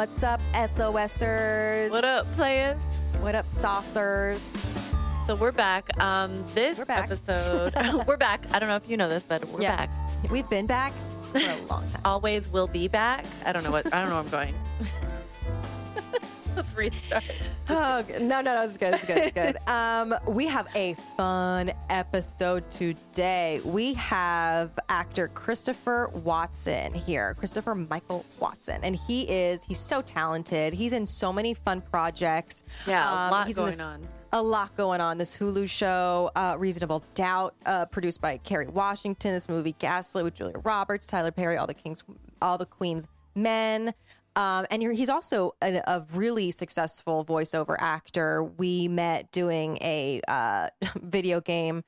What's up, SOSers? What up, players? What up, saucers? So we're back. Um, this We're back. episode, we're back. I don't know if you know this, but we're Yeah. back. We've been back for a long time. Always will be back. I don't know what. I don't know where I'm going. Let's restart. Oh, no, no, no, it's good. It's good. It's good. Um, we have a fun episode today. We have actor Christopher Watson here, Christopher Michael Watson, and he is he's so talented. He's in so many fun projects. Yeah, a Um, lot he's going this- on. A lot going on. This Hulu show, uh, Reasonable Doubt, uh, produced by Kerry Washington. This movie, Gaslit, with Julia Roberts, Tyler Perry, all the kings, all the queens, men. Um, and he's also a, a really successful voiceover actor. We met doing a uh, video game,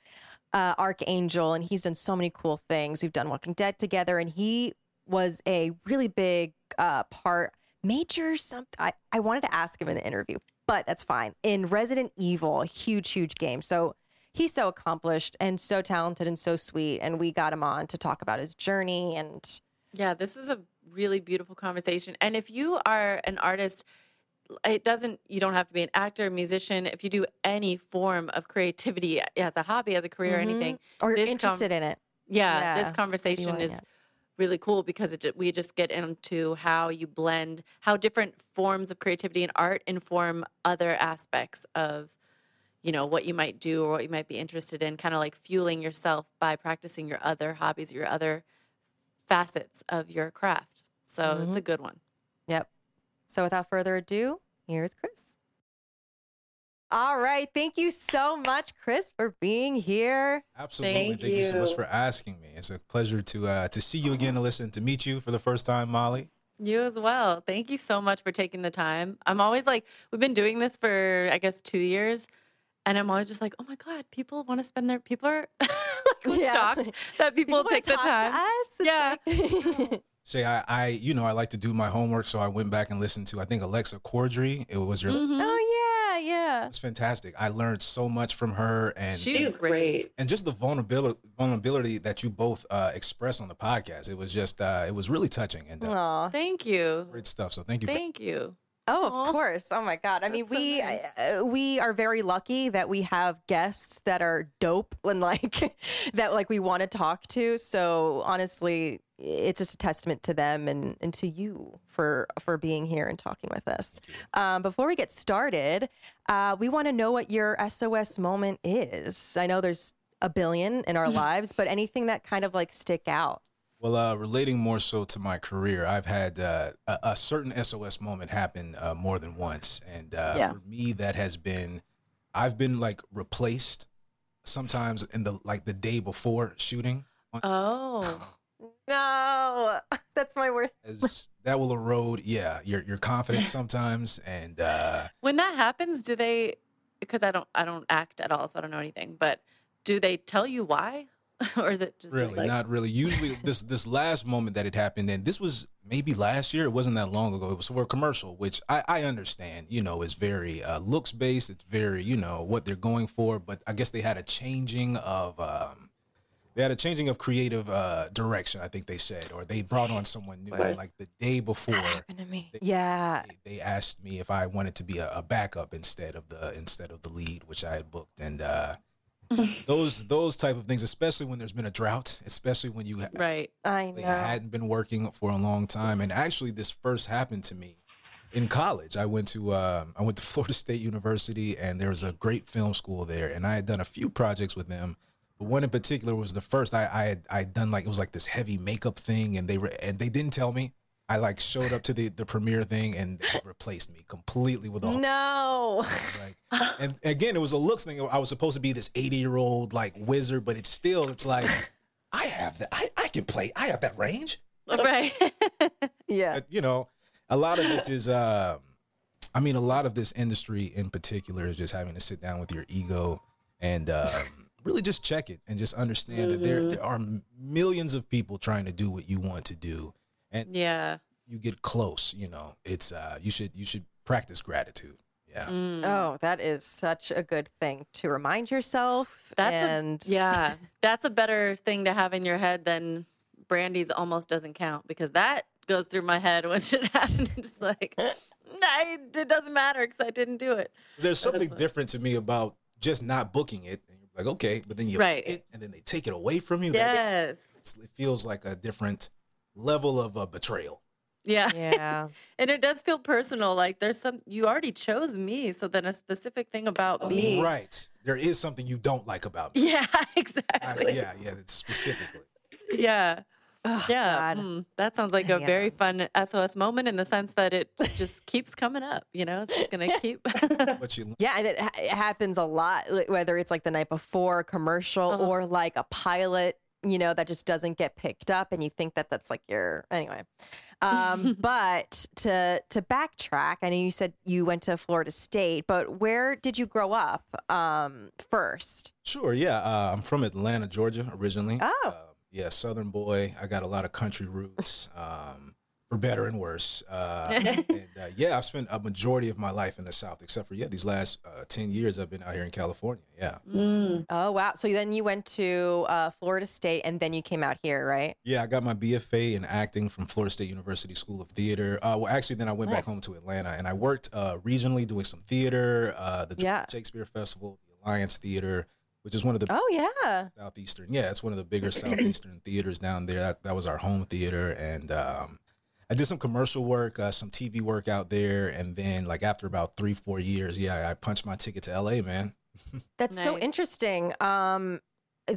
uh, Archangel, and he's done so many cool things. We've done Walking Dead together, and he was a really big uh, part. Major something. I, I wanted to ask him in the interview, but that's fine. In Resident Evil, huge, huge game. So he's so accomplished and so talented and so sweet. And we got him on to talk about his journey and Yeah, this is a really beautiful conversation. And if you are an artist, it doesn't, you don't have to be an actor, musician. If you do any form of creativity as a hobby, as a career, or anything, or you're this com- interested in it. yeah, Yeah, this conversation is yeah. really cool because it, we just get into how you blend, how different forms of creativity and art inform other aspects of, you know, what you might do or what you might be interested in, kind of like fueling yourself by practicing your other hobbies, your other facets of your craft. So it's a good one. Yep. So without further ado, here's Chris. All right. Thank you so much, Chris, for being here. Absolutely. Thank Thank, you. so much for asking me. It's a pleasure to uh, to see you again and listen to meet you for the first time, Molly. You as well. Thank you so much for taking the time. I'm always like, we've been doing this for, I guess, two years. And I'm always just like, oh my God, people want to spend their, people are like Yeah. shocked that people, wanna take the talk to time. us. Yeah. like- Say I, I you know I like to do my homework, so I went back and listened to I think Alexa Cordry. It was your Mhm. oh yeah, yeah. it's fantastic. I learned so much from her and She's great. and just the vulnerability vulnerability that you both uh, expressed on the podcast. It was just uh, it was really touching and uh, Aw. Thank you. great stuff. So thank you. for Thank you. Oh, of course. Oh my God. I mean, That's so we nice. uh, we are very lucky that we have guests that are dope and like that like we want to talk to. So honestly, it's just a testament to them and, and to you for for being here and talking with us. Um, before we get started, uh, we want to know what your SOS moment is. I know there's a billion in our lives, but anything that kind of like stick out. Well, uh, relating more so to my career, I've had uh, a, a certain SOS moment happen uh, more than once, and uh, Yeah. for me, that has been I've been like replaced sometimes in the like the day before shooting. Oh, No, that's my worst. As that will erode, yeah, your your confidence sometimes, and uh, when that happens, do they, because I don't, I don't act at all, so I don't know anything, but do they tell you why? or is it just really like, not really. Usually, this this last moment that it happened, and this was maybe last year. It wasn't that long ago. It was for a commercial, which I, I understand. You know, is very uh, looks based. It's very you know what they're going for. But I guess they had a changing of um, they had a changing of creative uh, direction. I think they said, or they brought on someone new. Course. Like the day before, happened to me. Yeah. they, they asked me if I wanted to be a, a backup instead of the instead of the lead, which I had booked, and uh, those those type of things, especially when there's been a drought, especially when you ha- right? I they know. hadn't been working for a long time, and actually, this first happened to me in college. I went to um, I went to Florida State University, and there was a great film school there, and I had done a few projects with them. But one in particular was the first I I had I had done like it was like this heavy makeup thing, and they were and they didn't tell me. I like showed up to the the premiere thing and replaced me completely with a No. like, and again, it was a looks thing. I was supposed to be this 80 year old like wizard, but it's still, it's like, I have that. I, I can play. I have that range. right. Yeah. But, you know, a lot of it is, um, I mean, a lot of this industry in particular is just having to sit down with your ego and um, really just check it and just understand that there there are millions of people trying to do what you want to do, and yeah. you get close. You know, it's uh, you should you should practice gratitude. Yeah. Mm. Oh, that is such a good thing to remind yourself. That's and a, yeah, that's a better thing to have in your head than Brandy's almost doesn't count because that goes through my head when shit happened. Just like, I, it doesn't matter because I didn't do it. There's something different to me about just not booking it. And you're like, okay, but then you Right. book it, and then they take it away from you. Yes. it's- it feels like a different level of uh, betrayal. Yeah. Yeah. And it does feel personal. Like there's some, you already chose me. So then a specific thing about me. Right. There is something you don't like about me. Yeah, I- exactly. yeah, yeah, it's specifically. Yeah. Oh, Yeah. Mm, that sounds like a Yeah. very fun SOS moment in the sense that it just keeps coming up. You know, it's going to keep. But you Yeah, and it, ha- it happens a lot, whether it's like the night before a commercial Uh-huh. or like a pilot, you know, that just doesn't get picked up, and you think that that's like your anyway. Um, but to to backtrack, I know you said you went to Florida State, but where did you grow up um, first? Sure, yeah. Uh, I'm from Atlanta, Georgia, originally. Oh. Uh, yeah, Southern boy. I got a lot of country roots, um, for better and worse. Uh, and uh, yeah, I've spent a majority of my life in the South, except for yeah, these last uh, ten years I've been out here in California. Yeah, Oh wow! So then you went to uh, Florida State, and then you came out here, right? yeah. I got my BFA in acting from Florida State University School of Theater. Uh, well, actually, then I went back home to Atlanta, and I worked uh, regionally doing some theater, uh, the Yeah. Shakespeare Festival, the Alliance Theater, which is one of the Oh yeah. southeastern yeah it's one of the bigger southeastern theaters down there that, that was our home theater and um, i did some commercial work uh, some tv work out there and then like after about three four years yeah i punched my ticket to la man That's so interesting. Um,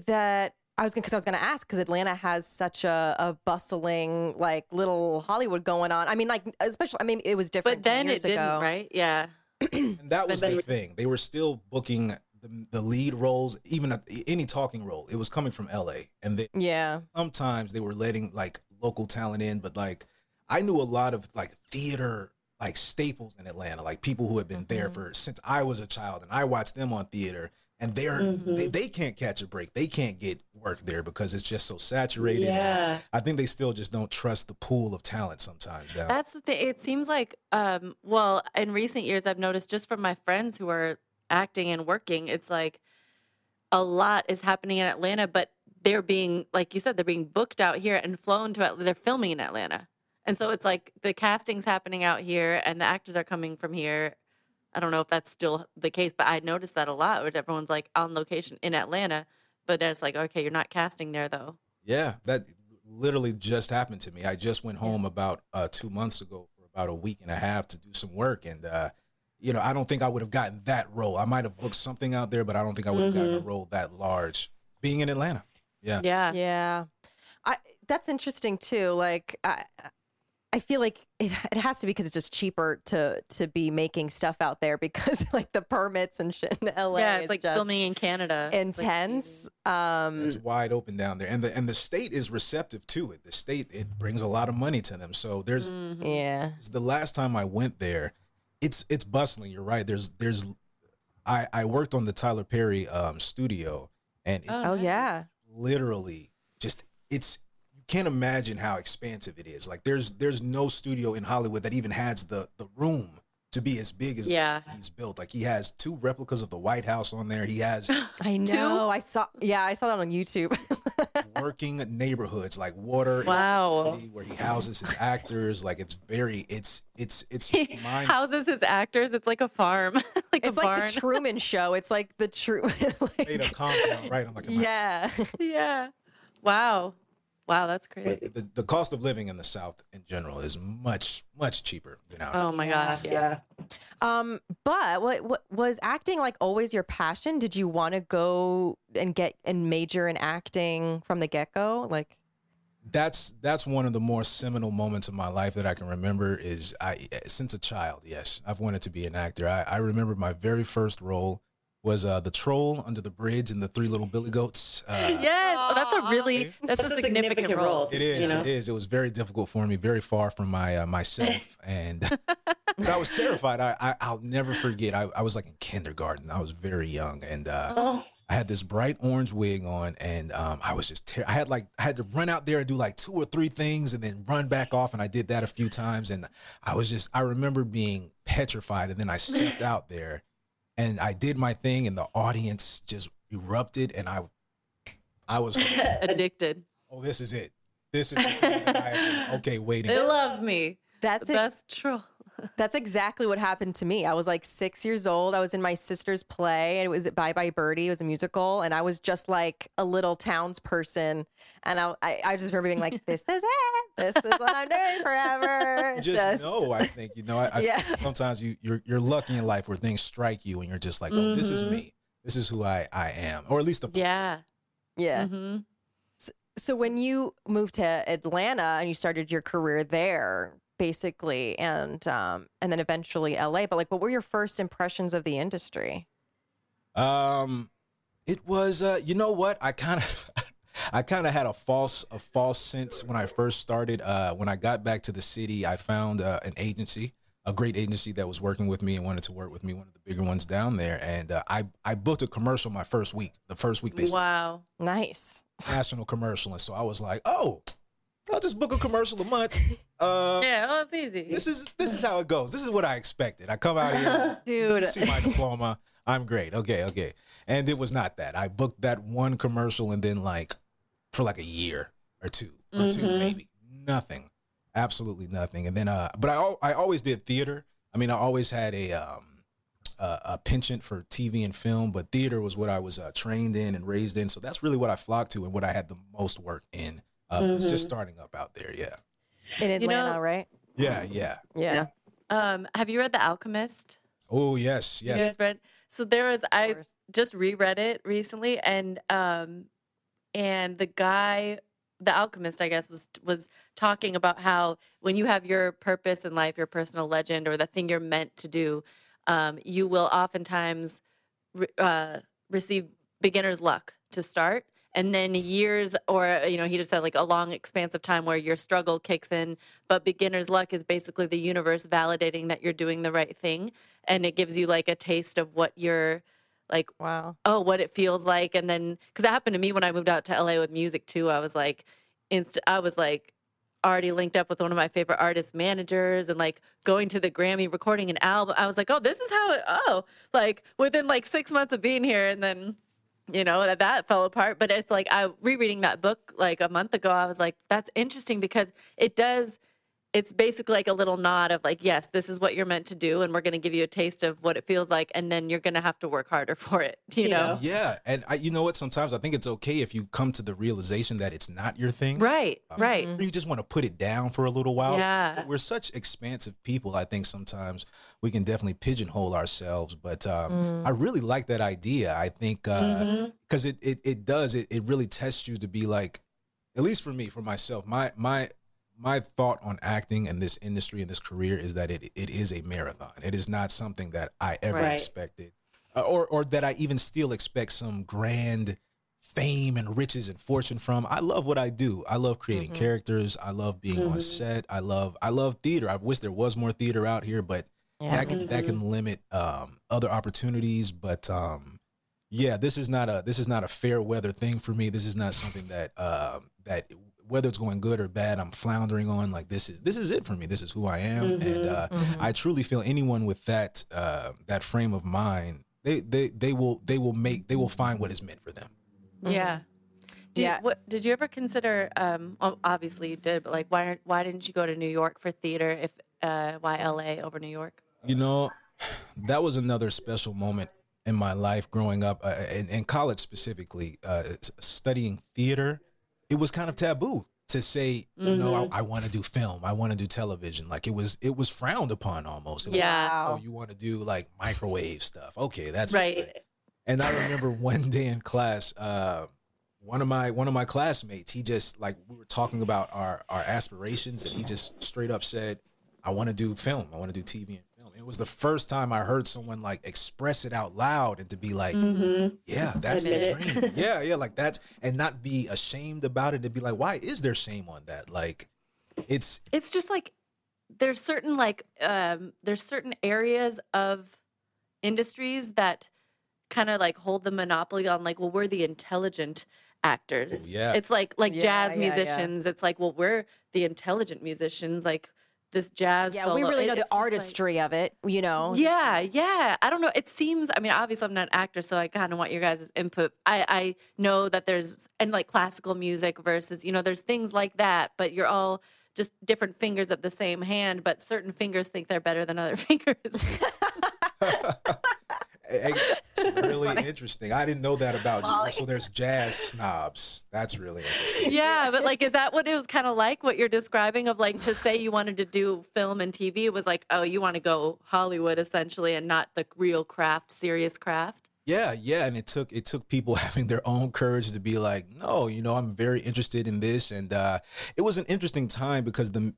that I was because I was going to ask because Atlanta has such a, a bustling like little Hollywood going on. I mean, like especially I mean it was different. but 10 then it years didn't, ago. right? Yeah. and that was then- the thing they were still booking the, the lead roles even at any talking role it was coming from la and then Yeah. sometimes they were letting like local talent in, but like I knew a lot of like theater like staples in Atlanta, like people who had been there for since I was a child, and I watched them on theater, and they're they, they can't catch a break, they can't get work there because it's just so saturated. Yeah. I think they still just don't trust the pool of talent sometimes. Down. That's the thing. It seems like, um, well, in recent years, I've noticed just from my friends who are acting and working, it's like a lot is happening in Atlanta, but they're being, like you said, they're being booked out here and flown to Atlanta. They're filming in Atlanta. And so it's like the casting's happening out here and the actors are coming from here. I don't know if that's still the case, but I noticed that a lot where everyone's like on location in Atlanta, but then it's like, okay, you're not casting there though. Yeah, that literally just happened to me. I just went home about uh, two months ago for about a week and a half to do some work, and uh, you know, I don't think I would have gotten that role. I might have booked something out there, but I don't think I would have gotten a role that large being in Atlanta. Yeah, Yeah. Yeah. I that's interesting too. Like I I feel like it, it has to be because it's just cheaper to to be making stuff out there because like the permits and shit in LA. yeah, is it's like just filming in Canada. It's like intense. um it's wide open down there, and the and the state is receptive to it. The state it brings a lot of money to them. So there's Mhm. yeah. the last time I went there, it's it's bustling. You're right. There's there's I I worked on the Tyler Perry um, studio, and it, Oh yeah. literally just it's you can't imagine how expansive it is. Like there's there's no studio in Hollywood that even has the the room to be as big as Yeah. he's built. Like he has two replicas of the White House on there. He has I know. I saw yeah, I saw that on YouTube. working neighborhoods like water Wow. where he houses his actors. Like it's very it's it's it's He mind houses his actors. It's like a farm, like it's a like barn. the Truman show. It's like the true made of compound, right? I'm like, am I- Yeah. yeah. Wow. Wow, that's crazy. but the, the cost of living in the South in general is much much cheaper than out. Here. Oh my Yeah. gosh. Yeah. Um, but what, what was acting like always your passion? Did you want to go and get and major in acting from the get go? Like, that's that's one of the more seminal moments of my life that I can remember is I since a child, yes. I've wanted to be an actor. I, I remember my very first role was uh, the troll under the bridge and the three little billy goats. Uh, Yes. Oh, that's a really that's, a significant, role. It is. You know? It is. It was very difficult for me, very far from my uh, myself, and but I was terrified. I, I I'll never forget. I, I was like in kindergarten. I was very young, and uh, Oh. I had this bright orange wig on, and um, I was just. Ter- I had like I had to run out there and do like two or three things, and then run back off. And I did that a few times, and I was just. I remember being petrified, and then I stepped out there, and I did my thing, and the audience just erupted, and I, I was. Addicted. oh, this is it. This is the thing that I have been, okay. Waiting. They love me. That's The ex- best troll. That's exactly what happened to me. I was like six years old. I was in my sister's play, and it was at Bye Bye Birdie. It was a musical, and I was just like a little townsperson. And I, I, I just remember being like, "This is it. This is what I'm doing forever." You just, know. I think you know. I, I Yeah. sometimes you you're you're lucky in life where things strike you and you're just like, oh, this is Mhm. me. This is who I I am, or at least a Yeah. Yeah. hmm So when you moved to Atlanta and you started your career there, basically, and um, and then eventually LA, but like, what were your first impressions of the industry? Um, it was. Uh, you know what? I kind of, I kind of had a false, a false sense when I first started. Uh, when I got back to the city, I found uh, an agency, a great agency that was working with me and wanted to work with me, one of the bigger ones down there. And uh, I, I booked a commercial my first week. The first week they Wow. Nice. national commercial, and so I was like, oh, I'll just book a commercial a month. Uh, Yeah, well, it's easy. this is this is how it goes. This is what I expected. I come out here. Dude. You see my diploma. I'm great. Okay, okay. And it was not that. I booked that one commercial and then like for like a year or two or two Mhm. maybe. Nothing. Absolutely nothing. And then uh but I al- I always did theater. I mean, I always had a um a, a penchant for TV and film, but theater was what I was uh, trained in and raised in. So that's really what I flocked to and what I had the most work in. Uh, It's just Mhm. starting up out there. Yeah. In You know- Atlanta, right? Yeah, yeah. Yeah. Um, have you read The Alchemist? Oh, yes, You yes. guys read? So there was I just reread it recently, and um, and the guy, the alchemist, I guess, was was talking about how when you have your purpose in life, your personal legend, or the thing you're meant to do, um, you will oftentimes re- uh, receive beginner's luck to start. And then years, or uh, you know, he just said like a long expanse of time where your struggle kicks in. But beginner's luck is basically the universe validating that you're doing the right thing, and it gives you like a taste of what you're like Wow. oh what it feels like and then because that happened to me when i moved out to la with music too i was like inst- i was like already linked up with one of my favorite artist managers and like going to the grammy recording an album i was like oh this is how it oh like within like six months of being here and then you know that that fell apart but it's like i rereading that book like a month ago i was like that's interesting because it does it's basically like a little nod of like yes this is what you're meant to do and we're going to give you a taste of what it feels like and then you're going to have to work harder for it you know Yeah, and I, you know what? Sometimes I think it's okay if you come to the realization that it's not your thing. right um, right Or you just want to put it down for a little while. Yeah. We're such expansive people. I think sometimes we can definitely pigeonhole ourselves. But um, I mm. really like that idea. I think uh, mm-hmm. because it, it it does it, it really tests you to be like, at least for me, for myself, my my my thought on acting and this industry and this career is that it it is a marathon. It is not something that I ever Right. expected, uh, or or that I even still expect some grand fame and riches and fortune from. I love what I do. I love creating characters. I love being on set. I love I love theater. I wish there was more theater out here, but Yeah. that can that can limit um, other opportunities. But um, yeah, this is not a this is not a fair weather thing for me. This is not something that um, that whether it's going good or bad, I'm floundering on. Like this is this is it for me. This is who I am, and uh, I truly feel anyone with that uh, that frame of mind, they they they will they will make they will find what is meant for them. yeah did, Yeah. what did you ever consider um obviously you did but like why why didn't you go to new york for theater if uh why la over new york You know, that was another special moment in my life growing up, uh, in, in college specifically, uh, studying theater. It was kind of taboo to say, you know, I, I want to do film, I want to do television. Like it was, it was frowned upon almost. It was, Yeah. Oh, you want to do like microwave stuff? Okay, that's right and I remember one day in class, uh, one of my one of my classmates, he just like we were talking about our our aspirations, and he just straight up said, "I want to do film. I want to do TV and film." It was the first time I heard someone like express it out loud and to be like, mm-hmm. "Yeah, that's the dream." yeah, yeah, like that's and not be ashamed about it. To be like, "Why is there shame on that?" Like, it's it's just like there's certain like um there's certain areas of industries that kind of like hold the monopoly on like well we're the intelligent actors yeah. it's like like Yeah, jazz yeah, yeah. musicians it's like well we're the intelligent musicians like this jazz. Yeah, we really It- know the it's just, like- artistry of it. You know. yeah, yeah. I don't know. It seems. I mean, obviously, I'm not an actor, so I kind of want your guys' input. I I know that there's and like classical music versus you know there's things like that, but you're all just different fingers of the same hand. But certain fingers think they're better than other fingers. It's really interesting. I didn't know that about you. So there's jazz snobs. That's really interesting. yeah, but like, is that what it was kind of like? What you're describing of like to say you wanted to do film and TV It was like, oh, you want to go Hollywood essentially, and not the real craft, serious craft. Yeah, yeah, and it took it took people having their own courage to be like, no, you know, I'm very interested in this, and uh, it was an interesting time because the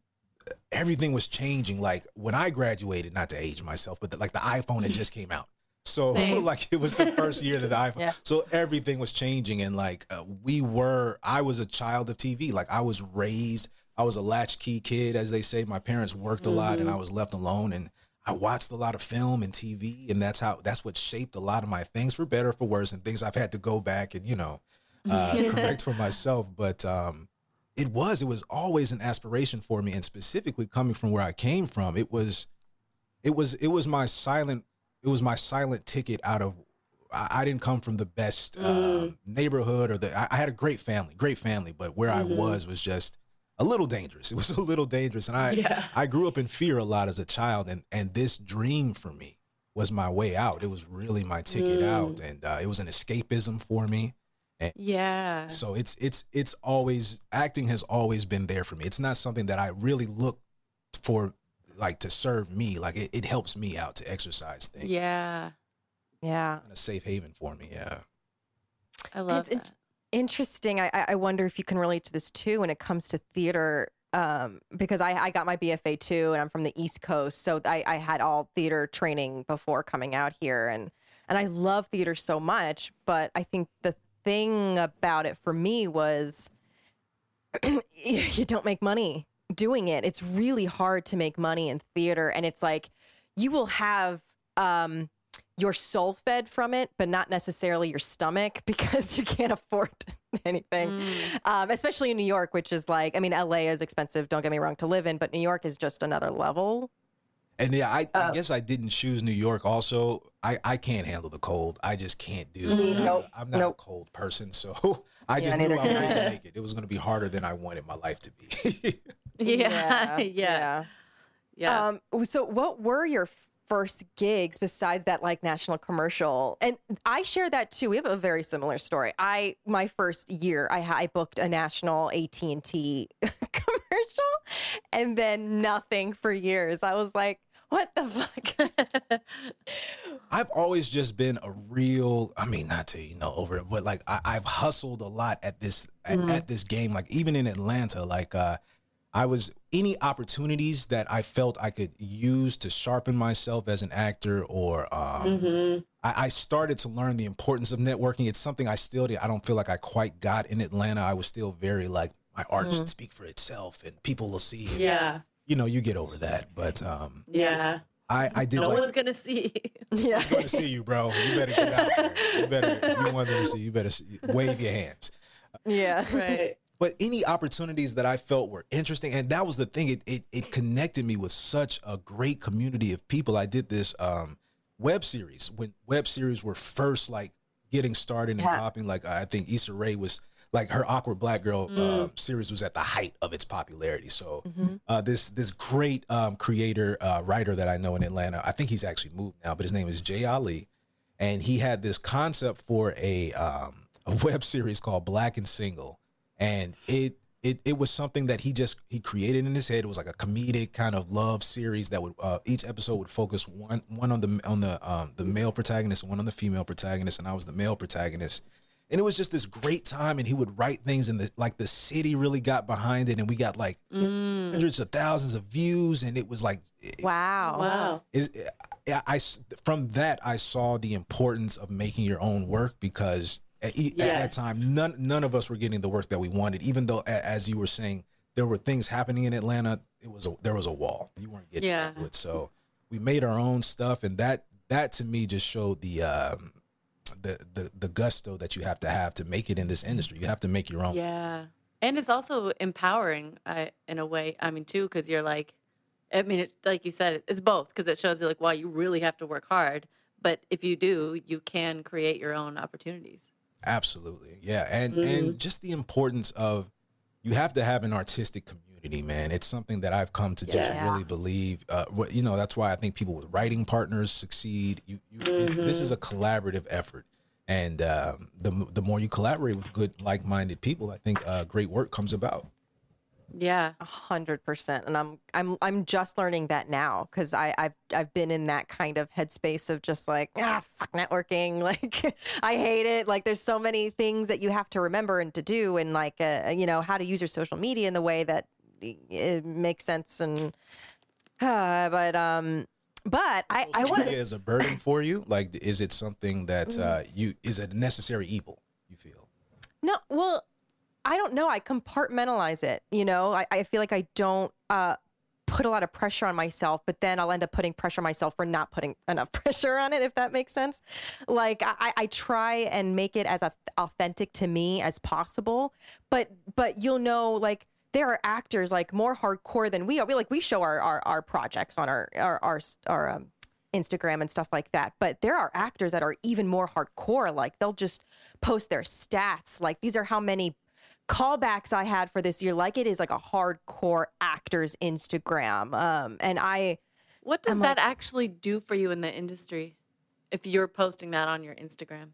everything was changing. Like when I graduated, not to age myself, but the, like the iPhone had just came out, so Same. like it was the first year that the iPhone, Yeah. so everything was changing, and like uh, we were, I was a child of TV. Like I was raised, I was a latchkey kid, as they say. My parents worked a lot, and I was left alone, and I watched a lot of film and TV, and that's how that's what shaped a lot of my things for better or for worse, and things I've had to go back and you know uh, correct for myself. But um, it was it was always an aspiration for me, and specifically coming from where I came from, it was it was it was my silent it was my silent ticket out of. I, I didn't come from the best um, neighborhood or the. I, I had a great family, great family, but where I was was just a little dangerous. It was a little dangerous, and I Yeah. I grew up in fear a lot as a child, and and this dream for me was my way out. It was really my ticket out, and uh, it was an escapism for me. And Yeah. So it's it's it's always acting has always been there for me. It's not something that I really look for like to serve me. Like it, it helps me out to exercise things. Yeah. Yeah. And a safe haven for me. Yeah. I love it's in- that. Interesting. I, I I wonder if you can relate to this too when it comes to theater. Um, because I, I got my BFA too, and I'm from the East Coast, so I, I had all theater training before coming out here, and and I love theater so much. But I think the thing about it for me was you don't make money doing it. It's really hard to make money in theater, and it's like you will have um your soul fed from it, but not necessarily your stomach because you can't afford anything. Um, especially in New York, which is like, I mean, LA is expensive, don't get me wrong, to live in, but New York is just another level. And yeah, I, I guess I didn't choose New York. Also, I, I can't handle the cold. I just can't do. it. I'm, Nope. I'm not Nope. a cold person, so I just neither knew I can I. wouldn't make it. It was going to be harder than I wanted my life to be. Yeah. Yeah. Yeah. Um, so what were your first gigs besides that like national commercial? And I share that too. We have a very similar story. I my first year, I, I booked a national AT and T commercial, and then nothing for years. I was like, what the fuck? I've always just been a real, I mean, not to, you know, over it, but like I, I've hustled a lot at this, at, at this game. Like even in Atlanta, like, uh, I was any opportunities that I felt I could use to sharpen myself as an actor or, um, I, I started to learn the importance of networking. It's something I still, I don't feel like I quite got in Atlanta. I was still very like, my art should speak for itself and people will see. it. yeah. You know, you get over that. But, um, Yeah. I, I did No like, one's gonna see. yeah. going to see you, bro. You better get out there. You better, you want them to see, you better see, wave your hands. Yeah. right. But any opportunities that I felt were interesting, and that was the thing. It it, it connected me with such a great community of people. I did this um, web series when web series were first like getting started and Yeah. popping. Like I think Issa Rae was like her awkward black girl um, series was at the height of its popularity. So uh, this this great um, creator uh, writer that I know in Atlanta, I think he's actually moved now, but his name is Jay Ali, and he had this concept for a um, a web series called Black and Single, and it. It, it was something that he just he created in his head. It was like a comedic kind of love series that would uh, each episode would focus one one on the on the um, the male protagonist one on the female protagonist, and I was the male protagonist and it was just this great time and he would write things and the like the city really got behind it and we got like hundreds of thousands of views and it was like it, Wow. Wow. is I, I from that I saw the importance of making your own work because at, e- at that time none none of us were getting the work that we wanted even though as you were saying there were things happening in Atlanta it was a, there was a wall you weren't getting Yeah. it so we made our own stuff and that that to me just showed the um the the the gusto that you have to have to make it in this industry you have to make your own Yeah. And it's also empowering uh, in a way. I mean, too, because you're like, I mean, it, like you said, it's both because it shows you like, wow, you really have to work hard. But if you do, you can create your own opportunities. Absolutely. Yeah. And Mm-hmm. and just the importance of you have to have an artistic community, man. It's something that I've come to just really believe. Uh, you know, that's why I think people with writing partners succeed. You, you it's, this is a Mm-hmm. collaborative effort. And um, the the more you collaborate with good, like-minded people, I think uh, great work comes about. Yeah. A hundred percent, and I'm I'm I'm just learning that now because I I've I've been in that kind of headspace of just like ah fuck networking, like I hate it. Like there's so many things that you have to remember and to do, and like uh, you know how to use your social media in the way that it makes sense, and uh, but um but I I Social want media is a burden for you. Like, is it something that uh, you is a necessary evil? You feel? No, well, I don't know. I compartmentalize it. You know, I, I feel like I don't uh, put a lot of pressure on myself, but then I'll end up putting pressure on myself for not putting enough pressure on it, if that makes sense. Like I, I try and make it as authentic to me as possible, but but you'll know like there are actors like more hardcore than we are. We like we show our our, our projects on our our our, our um, Instagram and stuff like that. But there are actors that are even more hardcore. Like they'll just post their stats. Like these are how many callbacks I had for this year. Like it is like a hardcore actor's Instagram. Um, and I, What does I'm that actually do for you in the industry if you're posting that on your Instagram?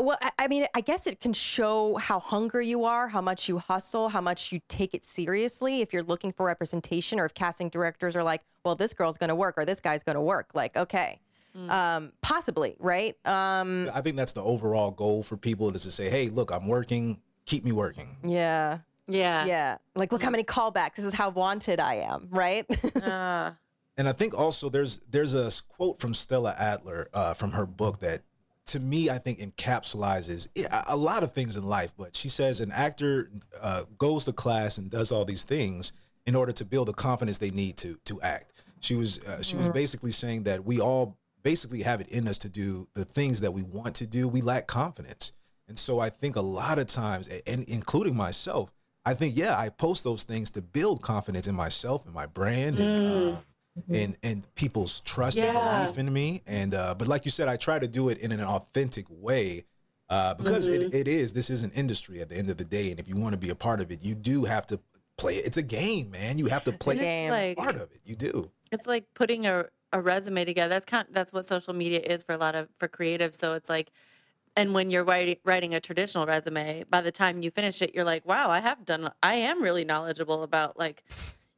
well, I, I mean, I guess it can show how hungry you are, how much you hustle, how much you take it seriously. If you're looking for representation, or if casting directors are like, "Well, this girl's going to work," or "This guy's going to work," like, okay, um, possibly, right? Um, I think that's the overall goal for people is to say, "Hey, look, I'm working. Keep me working." yeah. Yeah. Yeah. Like, look how many callbacks. This is how wanted I am, right? Uh, And I think also there's there's a quote from Stella Adler uh, from her book that to me I think encapsulates a- a lot of things in life. But she says an actor uh, goes to class and does all these things in order to build the confidence they need to to act. She was uh, she was basically saying that we all basically have it in us to do the things that we want to do. We lack confidence, and so I think a lot of times, and including myself, I think yeah, I post those things to build confidence in myself and my brand and. Uh, and and people's trust and belief in me. And uh, but like you said, I try to do it in an authentic way uh, because it, it is this is an industry at the end of the day, and if you want to be a part of it, you do have to play it. It's a game, man. You have to play and game. it's like part of it. You do. it's like putting a, a resume together. That's kind that's what social media is for a lot of for creatives. So it's like and when you're writing writing a traditional resume, by the time you finish it, you're like, wow, I have done I am really knowledgeable about like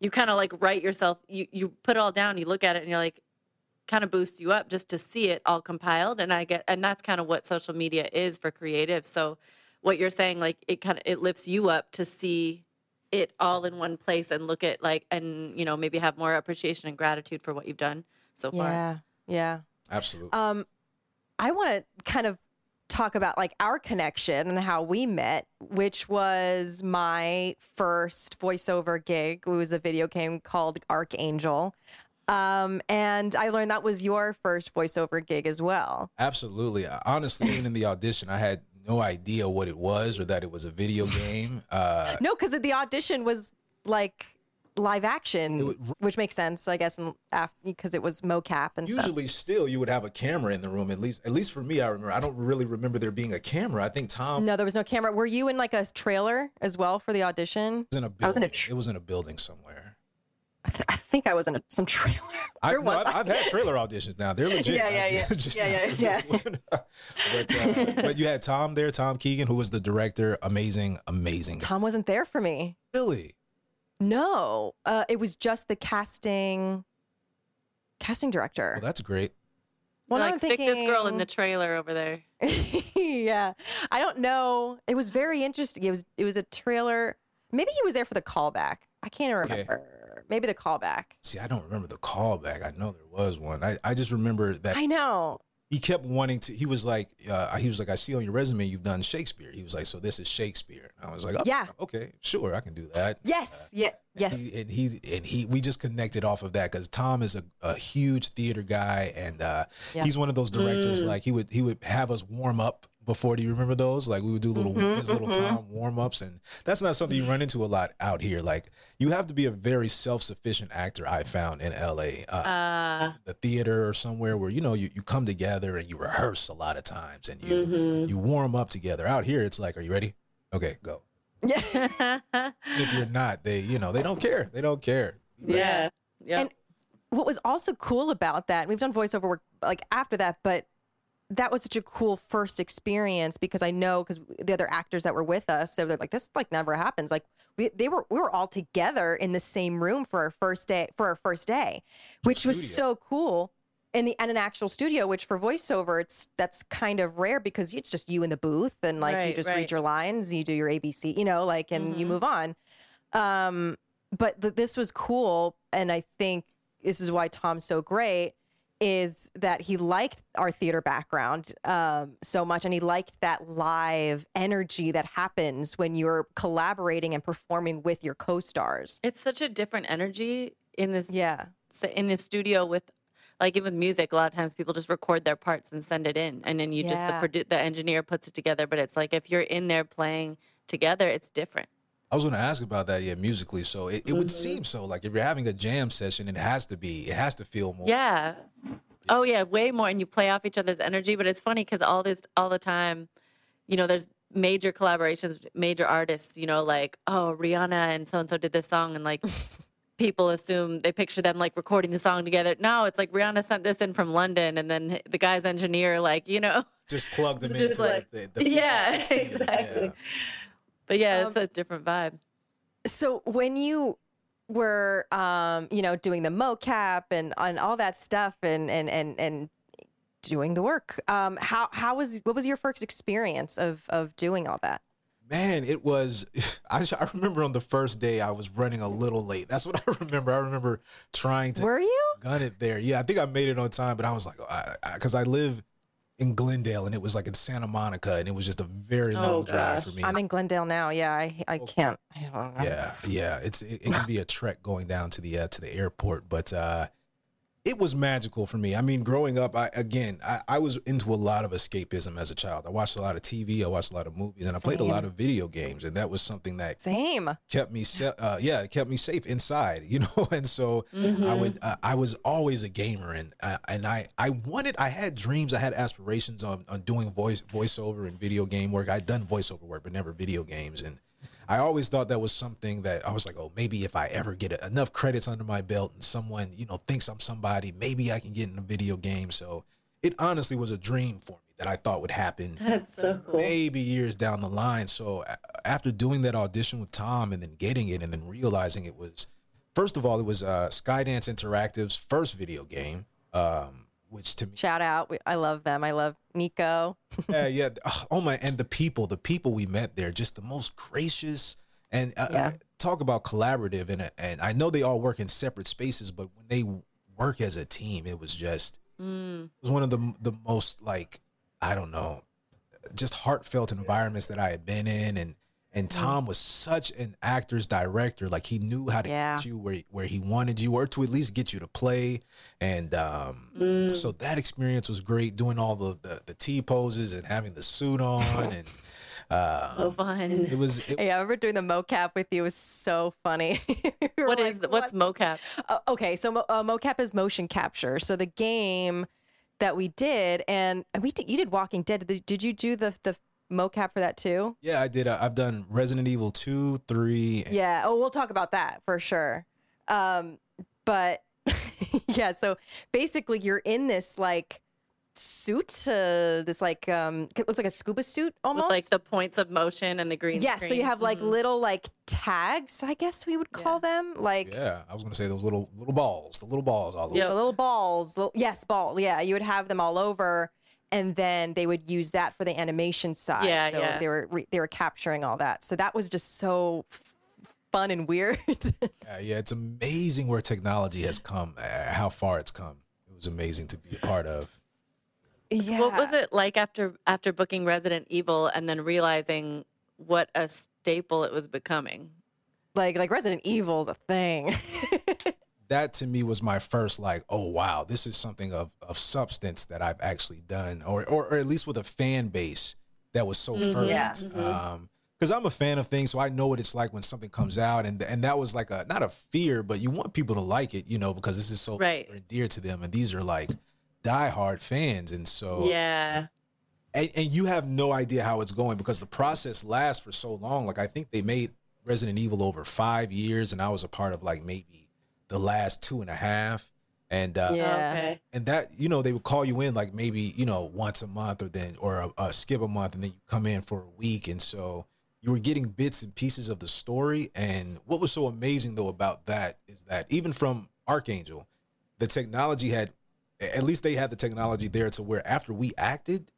you kind of like write yourself you you put it all down, you look at it and you're like kind of boosts you up just to see it all compiled and I get and that's kind of what social media is for creatives. So what you're saying like it kind of it lifts you up to see it all in one place and look at like and you know maybe have more appreciation and gratitude for what you've done so far. yeah. Yeah. Absolutely. Um, I want to kind of talk about like our connection and how we met, which was my first voiceover gig. It was a video game called Archangel. Um, and I learned that was your first voiceover gig as well. Absolutely. Honestly, even in the audition, I had no idea what it was or that it was a video game. Uh, No, because the audition was like live action, was- which makes sense, I guess, because it was mocap and stuff. usually, still, you would have a camera in the room. At least, at least for me, I remember. I don't really remember there being a camera. I think Tom No, there was no camera. Were you in like a trailer as well for the audition? It was in a building. I was in a tr- it was in a building somewhere. I, th- I think I was in a, some trailer. I, no, I've, I? I've had trailer auditions now. They're legit. Yeah, yeah, yeah. just Yeah, not yeah, for this one. but, uh, but you had Tom there, Tom Keegan, who was the director. Amazing, amazing. Tom wasn't there for me. Really? No, uh, it was just the casting casting director. Well, that's great. Well, like I'm stick this girl in the trailer over there. yeah, I don't know. It was very interesting. It was it was a trailer. Maybe he was there for the callback. I can't Okay. remember. Maybe the callback. See, I don't remember the callback. I know there was one. I, I just remember that I know. He kept wanting to. He was like, uh, he was like, I see on your resume you've done Shakespeare. He was like, so this is Shakespeare. And I was like, oh, Yeah. okay, sure, I can do that. Yes. Yeah. Yes. He, and he and he we just connected off of that because Tom is a, a huge theater guy and uh, Yeah. he's one of those directors Mm. like he would he would have us warm up before. Do you remember those? Like we would do little Mhm, his little mhm. Tom warm ups and that's not something you run into a lot out here. Like you have to be a very self sufficient actor. I found in L.A. Uh, Uh, the theater or somewhere where you know you, you come together and you rehearse a lot of times and you mhm. you warm up together. Out here, it's like, are you ready? Okay, go. Yeah. If you're not, they you know they don't care. They don't care. yeah. Yeah. And what was also cool about that, we've done voiceover work like after that, but that was such a cool first experience because I know because the other actors that were with us, they were like, this like never happens. Like we they were we were all together in the same room for our first day for our first day, which was so cool. In the in an actual studio, which for voiceover, it's that's kind of rare because it's just you in the booth and like you just right. read your lines, you do your ABC, you know, like and you Mhm. move on. Um, but th- this was cool, and I think this is why Tom's so great is that he liked our theater background um, so much and he liked that live energy that happens when you're collaborating and performing with your co-stars. It's such a different energy in this yeah. in the studio with like even with music a lot of times people just record their parts and send it in and then you just the produ- the engineer puts it together but it's like if you're in there playing together it's different I was going to ask about that, yeah, musically. So it, it would Mhm. seem so. Like if you're having a jam session, it has to be, it has to feel more. yeah oh yeah way more and you play off each other's energy but it's funny because all this all the time you know there's major collaborations major artists you know like oh rihanna and so and so did this song and like people assume they picture them like recording the song together no it's like rihanna sent this in from london and then the guy's engineer like you know Just plugged them into like- the, the, yeah 60, exactly yeah. But yeah Um, it's a different vibe so when you were um you know doing the mocap and and all that stuff and and and and doing the work um how how was what was your first experience of of doing all that Man, it was. I, I remember on the first day I was running a little late. That's what I remember. I remember trying to were you gun it there. Yeah, I think I made it on time, but I was like, because I, live in Glendale and it was like in Santa Monica, and it was just a very Oh, long drive for me. i'm in glendale now. Yeah i i can't I yeah, yeah, it's it, it can be a trek going down to the uh, to the airport, but uh, it was magical for me. I mean, growing up, I again, I, I was into a lot of escapism as a child. I watched a lot of TV, I watched a lot of movies, and I played a lot of video games, and that was something that same kept me, uh, yeah, it kept me safe inside, you know. And so I Mhm. would, uh, I was always a gamer, and uh, and I, I wanted, I had dreams, I had aspirations on on doing voice voiceover and video game work. I'd done voiceover work, but never video games, and I always thought that was something that I was like, oh, maybe if I ever get enough credits under my belt and someone, you know, thinks I'm somebody, maybe I can get in a video game. So it honestly was a dream for me that I thought would happen that's so cool maybe years down the line. So after doing that audition with Tom and then getting it and then realizing it was, first of all, it was uh, Skydance Interactive's first video game, um, which to me, Shout out. I love them. I love Nico. yeah, yeah. Oh my, and the people, the people we met there, just the most gracious and uh, Yeah. talk about collaborative. And and I know they all work in separate spaces, but when they work as a team, it was just mm. it was one of the the most like I don't know, just heartfelt environments that I had been in, and and Tom was such an actor's director. Like he knew how to Yeah. get you where where he wanted you, or to at least get you to play. And um, Mm. so that experience was great, doing all the the, the T poses and having the suit on, and uh, so fun it was it, Hey, I remember doing the mocap with you. It was so funny. We were what like, is the, what's mocap Uh, okay, so mo- uh, mocap is motion capture. So the game that we did, and and we did, you did Walking Dead. Did, did you do the the mocap for that too? yeah. I did. Uh, I've done Resident Evil two, three. And, Yeah. Oh, we'll talk about that for sure. Um, but yeah, so basically, you're in this like suit, uh, this like um, it looks like a scuba suit almost. with like the points of motion and the green yeah, so you have like Mhm. little like tags, I guess we would call them, like Yeah, I was gonna say those little little balls, the little balls all over. Yep. the little balls. Little, yes, ball. Yeah, you would have them all over, and then they would use that for the animation side. Yeah, so yeah. they were re- they were capturing all that. So that was just so f- fun and weird. Uh, yeah, it's amazing where technology has come, uh, how far it's come. It was amazing to be a part of. So What was it like after after booking Resident Evil and then realizing what a staple it was becoming? Like like Resident Evil's a thing. that to me was my first like, oh wow, this is something of of substance that I've actually done, or or, or at least with a fan base that was so fervent. Yes. Um, because I'm a fan of things, so I know what it's like when something comes out, and and that was like a not a fear, but you want people to like it, you know, because this is so Right. dear to them, and these are like diehard fans, and so Yeah. and, and you have no idea how it's going because the process lasts for so long. Like I think they made Resident Evil over five years, and I was a part of like maybe the last two and a half. And uh, Yeah. Okay. and that you know they would call you in like maybe you know once a month or then or a, a skip a month, and then you come in for a week, and so you were getting bits and pieces of the story. And what was so amazing though about that is that even from Archangel, the technology had at least they had the technology there to where after we acted,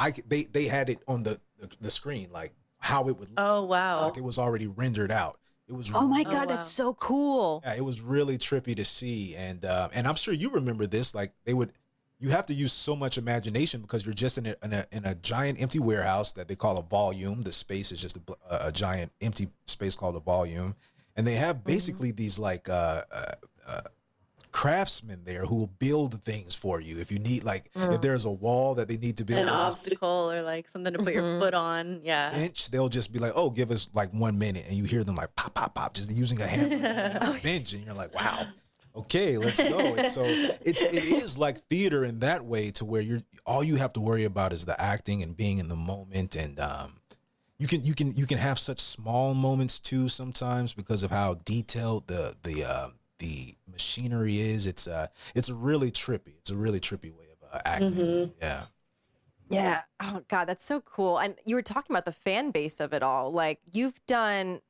I could- they they had it on the the, the screen like how it would look Oh wow. like it was already rendered out. It was oh my Oh, god, wow. that's so cool. yeah, it was really trippy to see, and uh, and I'm sure you remember this. Like they would, you have to use so much imagination because you're just in a, in a in a giant empty warehouse that they call a volume. The space is just a, a giant empty space called a volume, and they have basically these like uh, uh, uh, craftsmen there who will build things for you if you need like if there's a wall that they need to build An they'll just obstacle or like something to put your foot on. Yeah. inch, they'll just be like, "Oh, give us like one minute," and you hear them like pop, pop, pop, just using a hammer on bench, and you're like, "Wow, okay, let's go." And so it's it is like theater in that way, to where you're all you have to worry about is the acting and being in the moment, and um, you can you can you can have such small moments too sometimes because of how detailed the the uh, the machinery is. It's uh it's really trippy. It's a really trippy way of uh, acting. Yeah. Yeah. Oh God, that's so cool. And you were talking about the fan base of it all. Like you've done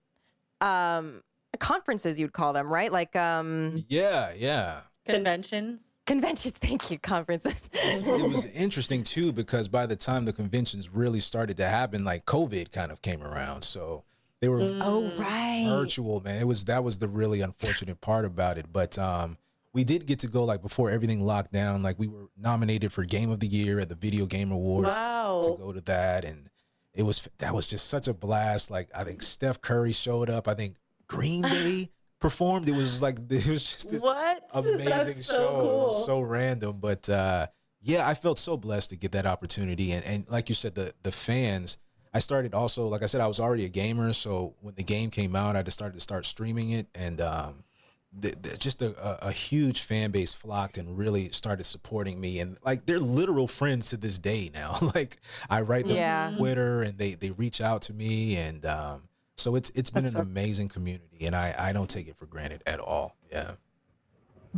um conferences you'd call them, right? Like um Yeah, yeah. Conventions. conventions, thank you, conferences. it was interesting too because by the time the conventions really started to happen, like COVID kind of came around. So they were oh right. virtual, man. It was that was the really unfortunate part about it. But um we did get to go like before everything locked down. Like we were nominated for Game of the Year at the Video Game Awards Wow. to go to that, and it was that was just such a blast. Like I think Steph Curry showed up. I think Green Day performed. It was like it was just this What? amazing That's so show. It was so random, but uh, yeah, I felt so blessed to get that opportunity. And and like you said, the the fans. I started also, like I said, I was already a gamer. So when the game came out, I just started to start streaming it, and um, the, the, just a, a, huge fan base flocked and really started supporting me. And like they're literal friends to this day now. like I write them Yeah. on Twitter, and they they reach out to me, and um, so it's it's been That's an so- amazing community, and I I don't take it for granted at all. Yeah.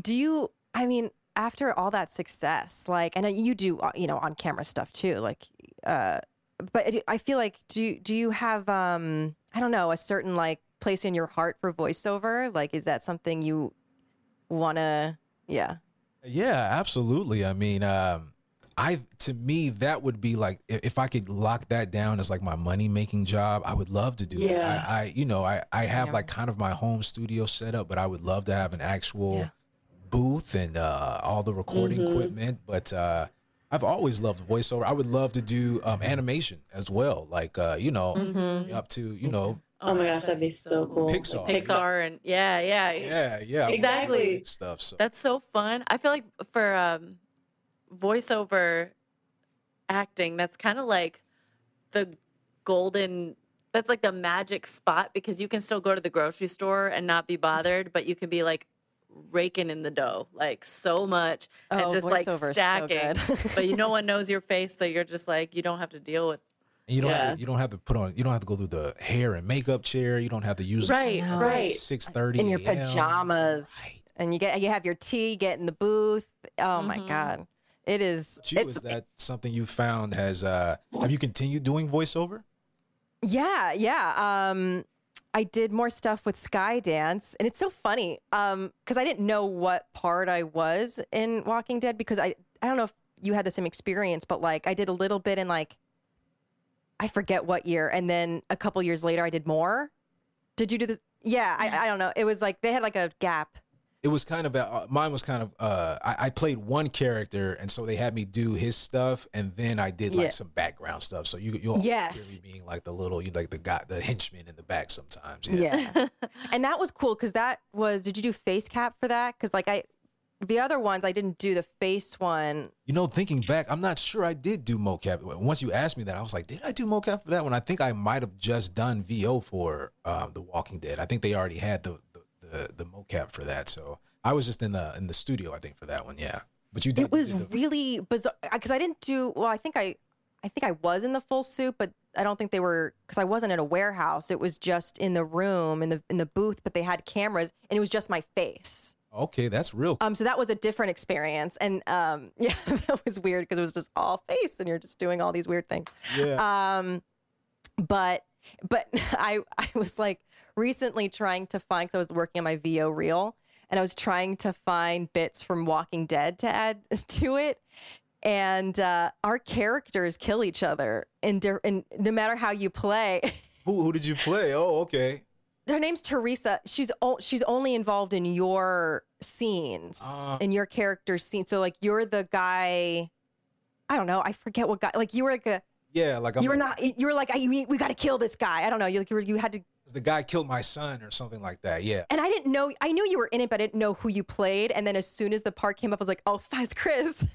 Do you? I mean, after all that success, like, and you do, uh, you know, on camera stuff too. Like, uh, but I feel like do do you have, um, I don't know, a certain like place in your heart for voiceover? Like, is that something you want to? Yeah. Yeah, absolutely. I mean, um, I to me that would be like if, if I could lock that down as like my money making job, I would love to do Yeah. that. I, I you know I I have Yeah. like kind of my home studio set up, but I would love to have an actual Yeah. booth and uh, all the recording equipment. But uh, I've always loved voiceover. I would love to do um, animation as well, like uh, you know up to you know Oh my gosh, that'd be so cool. Pixar. Pixar and yeah, yeah, yeah yeah I wanna do Exactly. stuff. So That's so fun. I feel like for um, voiceover acting, that's kind of like the golden. That's like the magic spot because you can still go to the grocery store and not be bothered, but you can be like raking in the dough like so much and Oh, just like voiceover is so stacking. but you, no one knows your face, so you're just like you don't have to deal with. And you don't have to, you don't have to put on you don't have to go through the hair and makeup chair. You don't have to use Right, No. right. six thirty in your pajamas, Right. and you get you have your tea, get in the booth. Oh my God, it is. You, it's is that something you found has uh have you continued doing voiceover? Yeah, yeah. Um, I did more stuff with Skydance, and it's so funny um, because I didn't know what part I was in Walking Dead because I I don't know if you had the same experience, but like I did a little bit in like I forget what year, and then a couple years later I did more. Did you do this? Yeah, I, I don't know. It was like they had like a gap. It was kind of a, uh, mine was kind of uh I, I played one character and so they had me do his stuff and then I did like Yeah. some background stuff. So you you'll Yes. hear me being like the little you like the guy the henchman in the back sometimes. Yeah. Yeah. and that was cool because that was, did you do face cap for that? Because like I, the other ones, I didn't do the face one. You know, thinking back, I'm not sure I did do mocap. Once you asked me that, I was like, did I do mocap for that one? I think I might have just done VO for um, The Walking Dead. I think they already had the, the mocap for that. So I was just in the in the studio, I think, for that one. Yeah. But you did. It was did the- really bizarre because I didn't do, well, I think I, I think I was in the full suit, but I don't think they were because I wasn't in a warehouse. It was just in the room in the in the booth, but they had cameras and it was just my face. okay. That's real. Um, so that was a different experience, and um, yeah, that was weird because it was just all face, and you're just doing all these weird things. yeah. Um, but but I I was like recently trying to find because I was working on my VO reel, and I was trying to find bits from Walking Dead to add to it. And uh, our characters kill each other, and, and no matter how you play, who who did you play? Oh, okay. her name's Teresa. She's o- she's only involved in your scenes, Ah. in your character's scene. So like you're the guy. I don't know. I forget what guy. Like you were like a. Yeah, like I'm you were like, not. You were like, I, we, we got to kill this guy. I don't know. You're like you were. You had to. the guy killed my son or something like that. Yeah. And I didn't know. I knew you were in it, but I didn't know who you played. And then as soon as the part came up, I was like, oh, it's Chris.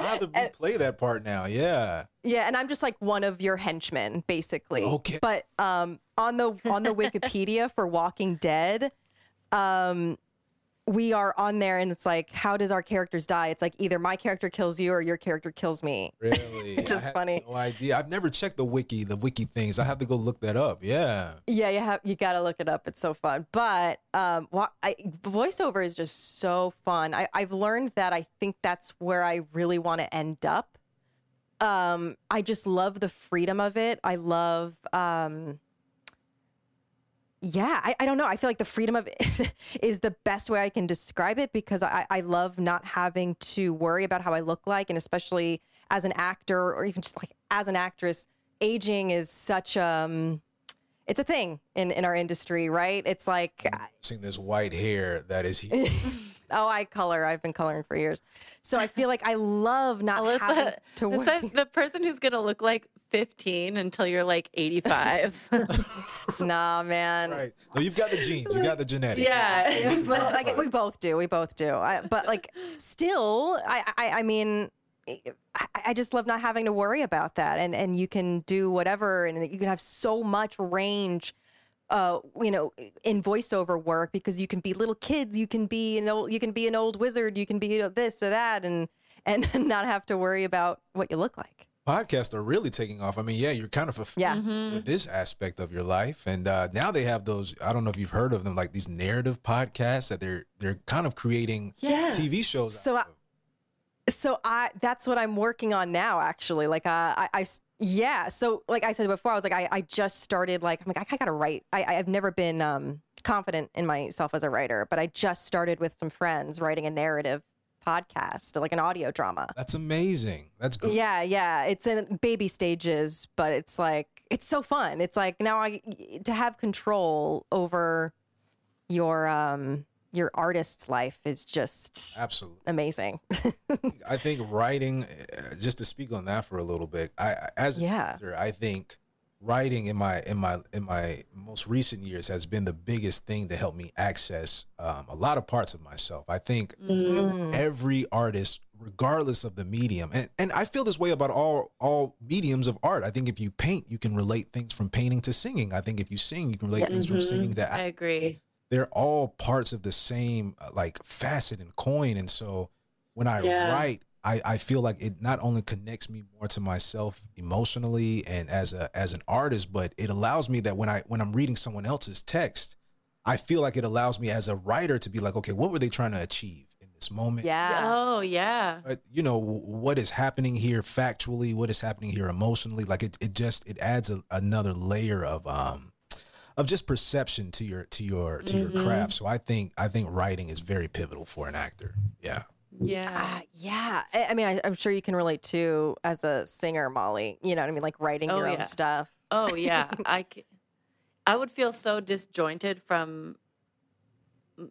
I have to replay that part now. Yeah. Yeah, and I'm just like one of your henchmen, basically. Okay. But um, on the on the Wikipedia for Walking Dead, um, we are on there, and it's like, how does our characters die? It's like either my character kills you or your character kills me. Really? Which is funny. No idea. I've never checked the wiki, the wiki things. I have to go look that up. Yeah. Yeah, you have you got to look it up. It's so fun. But um, I, voiceover is just so fun. I, I've learned that I think that's where I really want to end up. Um, I just love the freedom of it. I love, um, yeah, I, I don't know. I feel like the freedom of it is the best way I can describe it because I, I love not having to worry about how I look like, and especially as an actor or even just like as an actress, aging is such um it's a thing in in our industry, right? It's like Seeing this white hair that is here. Oh, I color. I've been coloring for years, so I feel like I love not having to worry. Alyssa, the person who's gonna look like 15 until you're like 85. nah, man. right. No, you've got the genes. You got the genetics. yeah. but like we both do, we both do. I, but like still, I, I, I mean, I, I just love not having to worry about that, and and you can do whatever, and you can have so much range. Uh, you know, in voiceover work because you can be little kids, you can be an old, you can be an old wizard, you can be you know, this or that, and and not have to worry about what you look like. Podcasts are really taking off. I mean, yeah, you're kind of fulfilled Yeah. Mm-hmm. with this aspect of your life, and uh, now they have those. I don't know if you've heard of them, like these narrative podcasts that they're they're kind of creating Yeah. TV shows. So out I- of. So I that's what I'm working on now actually. Like uh, I, I s- yeah. So like I said before, I was like I, I just started like I'm like I gotta write. I I've never been um confident in myself as a writer, but I just started with some friends writing a narrative podcast, like an audio drama. That's amazing. That's great. Yeah, yeah. It's in baby stages, but it's like it's so fun. It's like now I to have control over your um your artist's life is just Absolutely. amazing. I think writing, uh, just to speak on that for a little bit, I I- as Yeah. actor, I think writing in my in my in my most recent years has been the biggest thing to help me access um, a lot of parts of myself. I think Mm. every artist, regardless of the medium, and, and I feel this way about all all mediums of art. I think if you paint, you can relate things from painting to singing. I think if you sing, you can relate things from Mhm. singing to I agree. They're all parts of the same uh, like facet and coin and so when i Yeah. write I, I feel like it not only connects me more to myself emotionally and as a as an artist but it allows me that when i when i'm reading someone else's text i feel like it allows me as a writer to be like okay what were they trying to achieve in this moment yeah. Oh, yeah. but you know what is happening here factually what is happening here emotionally like it, it just it adds a, another layer of um of just perception to your to your to your craft so i think i think writing is very pivotal for an actor yeah Yeah. Uh, yeah. I, I mean, I, I'm sure you can relate to as a singer, Molly. You know what I mean? Like writing Oh, your yeah. own stuff. Oh yeah, I, I would feel so disjointed from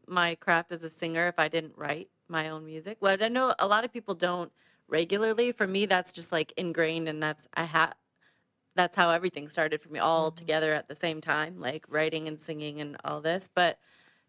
my craft as a singer if I didn't write my own music. Well, I know a lot of people don't regularly. For me, that's just like ingrained, and that's I have. That's how everything started for me, all mm-hmm. together at the same time, like writing and singing and all this. But,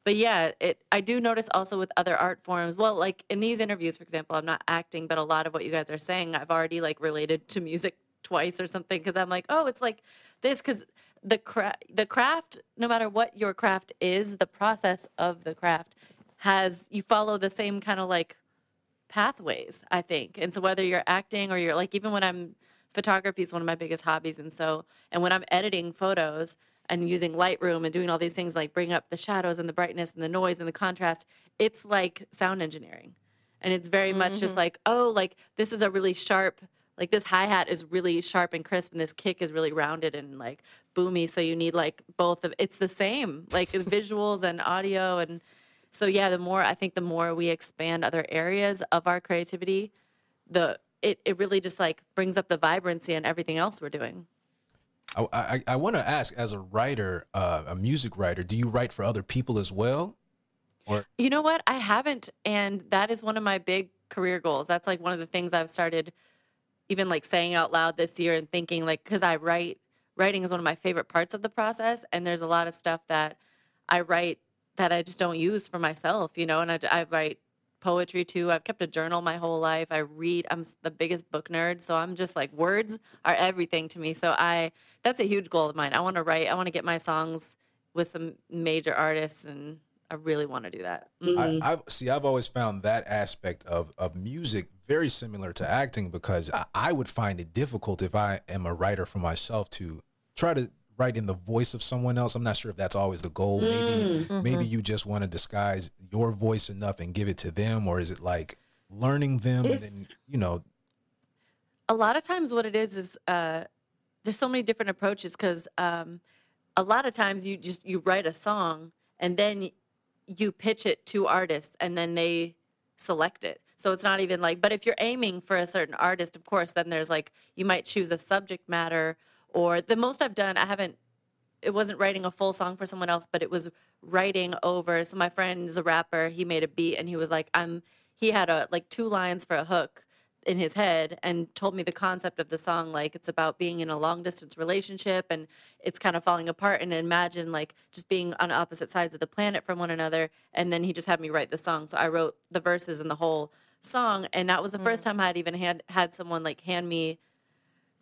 but yeah, it. I do notice also with other art forms. Well, like in these interviews, for example, I'm not acting, but a lot of what you guys are saying, I've already like related to music twice or something because I'm like, oh, it's like this because the cra- the craft, no matter what your craft is, the process of the craft has you follow the same kind of like pathways, I think. And so whether you're acting or you're like even when I'm photography is one of my biggest hobbies and so and when I'm editing photos and using Lightroom and doing all these things like bring up the shadows and the brightness and the noise and the contrast, it's like sound engineering. And it's very much just mm-hmm. like, oh, like this is a really sharp like this hi-hat is really sharp and crisp and this kick is really rounded and like boomy so you need like both of it's the same like visuals and audio and so yeah the more i think the more we expand other areas of our creativity the it, it really just like brings up the vibrancy and everything else we're doing I I, I want to ask, as a writer, uh, a music writer, do you write for other people as well? Or You know what? I haven't, and that is one of my big career goals. That's like one of the things I've started even like saying out loud this year and thinking like cuz I write writing is one of my favorite parts of the process and there's a lot of stuff that I write that I just don't use for myself, you know, and I, I write poetry too. I've kept a journal my whole life. I read. I'm the biggest book nerd, so I'm just like words are everything to me. So I that's a huge goal of mine. I want to write. I want to get my songs with some major artists and I really want to do that. Mm. I, I've see. I've always found that aspect of of music very similar to acting because I, I would find it difficult if I am a writer for myself to try to write in the voice of someone else. I'm not sure if that's always the goal. Maybe maybe you just want to disguise your voice enough and give it to them, or is it like learning them and then you know? a lot of times what it is is uh, there's so many different approaches because um, a lot of times you just you write a song and then you pitch it to artists and then they select it so it's not even like but if you're aiming for a certain artist of course then there's like you might choose a subject matter or the most i've done i haven't it wasn't writing a full song for someone else, but it was writing over. So my friend is a rapper. He made a beat and he was like, I'm. He had a like two lines for a hook in his head and told me the concept of the song. Like it's about being in a long distance relationship and it's kind of falling apart. And imagine like just being on opposite sides of the planet from one another. And then he just had me write the song. So I wrote the verses and the whole song. And that was the first mm. time I'd even had had someone like hand me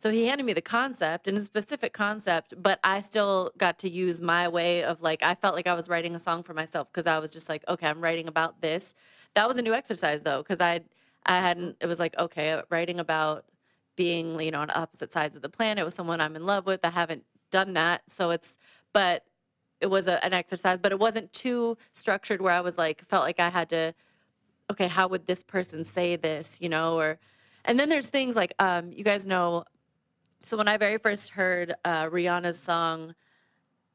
so he handed me the concept and a specific concept, but I still got to use my way of like, I felt like I was writing a song for myself because I was just like, okay, I'm writing about this. That was a new exercise though, because I, I hadn't, it was like, okay, writing about being, you know, on opposite sides of the planet with someone I'm in love with. I haven't done that. So it's, but it was a, an exercise, but it wasn't too structured where I was like, felt like I had to, okay, how would this person say this, you know, or, and then there's things like, um, you guys know, so when I very first heard uh, Rihanna's song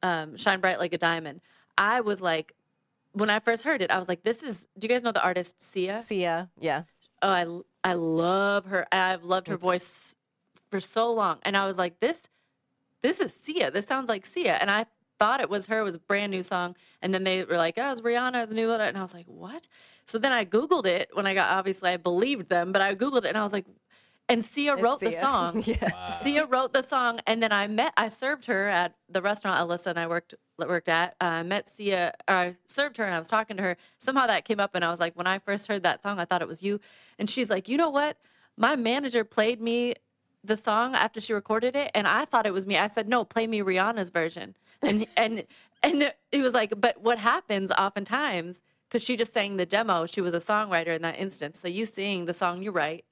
um, "Shine Bright Like a Diamond," I was like, when I first heard it, I was like, "This is." Do you guys know the artist Sia? Sia, yeah. Oh, I I love her. I've loved her voice for so long, and I was like, "This, this is Sia. This sounds like Sia." And I thought it was her. It was a brand new song, and then they were like, "Oh, it's Rihanna. It's new," and I was like, "What?" So then I googled it when I got. Obviously, I believed them, but I googled it, and I was like, and Sia It's wrote the Sia. song. yeah. Sia wrote the song, and then I met. I served her at the restaurant Alyssa and I worked worked at. Uh, I met Sia. Or I served her, and I was talking to her. Somehow that came up, and I was like, when I first heard that song, I thought it was you. And she's like, you know what? My manager played me the song after she recorded it, and I thought it was me. I said, no, play me Rihanna's version. And and and it was like, but what happens oftentimes? Because she just sang the demo. She was a songwriter in that instance. So you sing the song you write.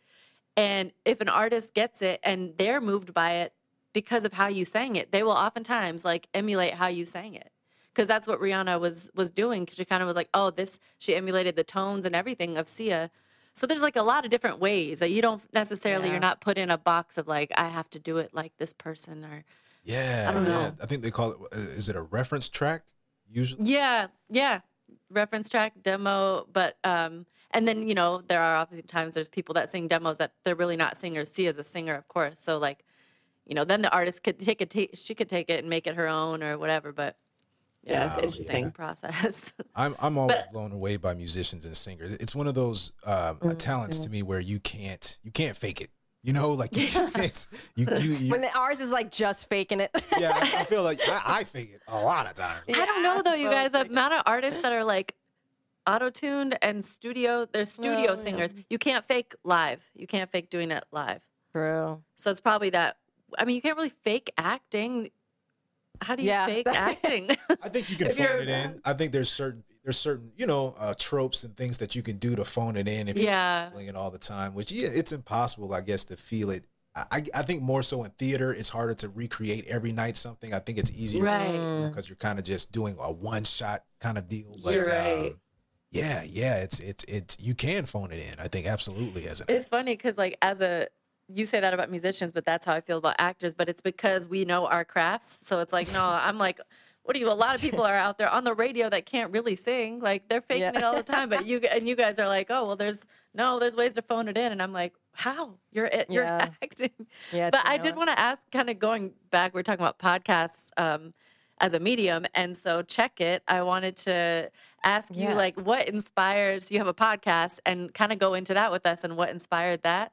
And if an artist gets it and they're moved by it because of how you sang it, they will oftentimes like emulate how you sang it. Because that's what Rihanna was was doing. Cause She kind of was like, oh, this. She emulated the tones and everything of Sia. So there's like a lot of different ways that you don't necessarily. Yeah. You're not put in a box of like I have to do it like this person or Yeah, I don't yeah. know. I think they call it. uh, it a reference track? Usually, Yeah, yeah. Reference track, demo, but um and then, you know, there are obviously times there's people that sing demos that they're really not singers. Sia's a singer, of course. So like, you know, then the artist could take it ta- she could take it and make it her own or whatever, but Yeah, it's Wow. interesting. process. I'm I'm always But- blown away by musicians and singers. It's one of those um, Mm-hmm. talents to me where you can't you can't fake it. You know, like you can't you you, you When ours is like just faking it. yeah. I, I feel like I, I fake it a lot of times. I don't know though, you guys. The amount of artists that are like auto-tuned and studio. There's studio Oh, yeah. singers. You can't fake live. You can't fake doing it live. True. So it's probably that. I mean, you can't really fake acting. How do you Yeah. fake acting? I think you can phone it in. I think there's certain there's certain you know uh, tropes and things that you can do to phone it in if Yeah. you're feeling it all the time. Which yeah, it's impossible, I guess, to feel it. I, I I think more so in theater, it's harder to recreate every night something. I think it's easier Right. because you're kind of just doing a one shot kind of deal. But You're right. um, yeah, yeah, it's it's it's you can phone it in. I think absolutely as an It's funny because, like, as a you say that about musicians, but that's how I feel about actors. But it's because we know our crafts. So it's like, no, I'm like, what do you? A lot of people are out there on the radio that can't really sing. Like they're faking Yeah. it all the time. But you and you guys are like, oh well, there's no, there's ways to phone it in. And I'm like, how? You're it. You're Yeah. acting. Yeah. but I did want to ask, kind of going back, we're talking about podcasts um, as a medium, and so check it. I wanted to ask you, Yeah. like, what inspires? You have a podcast, and kind of go into that with us, and what inspired that.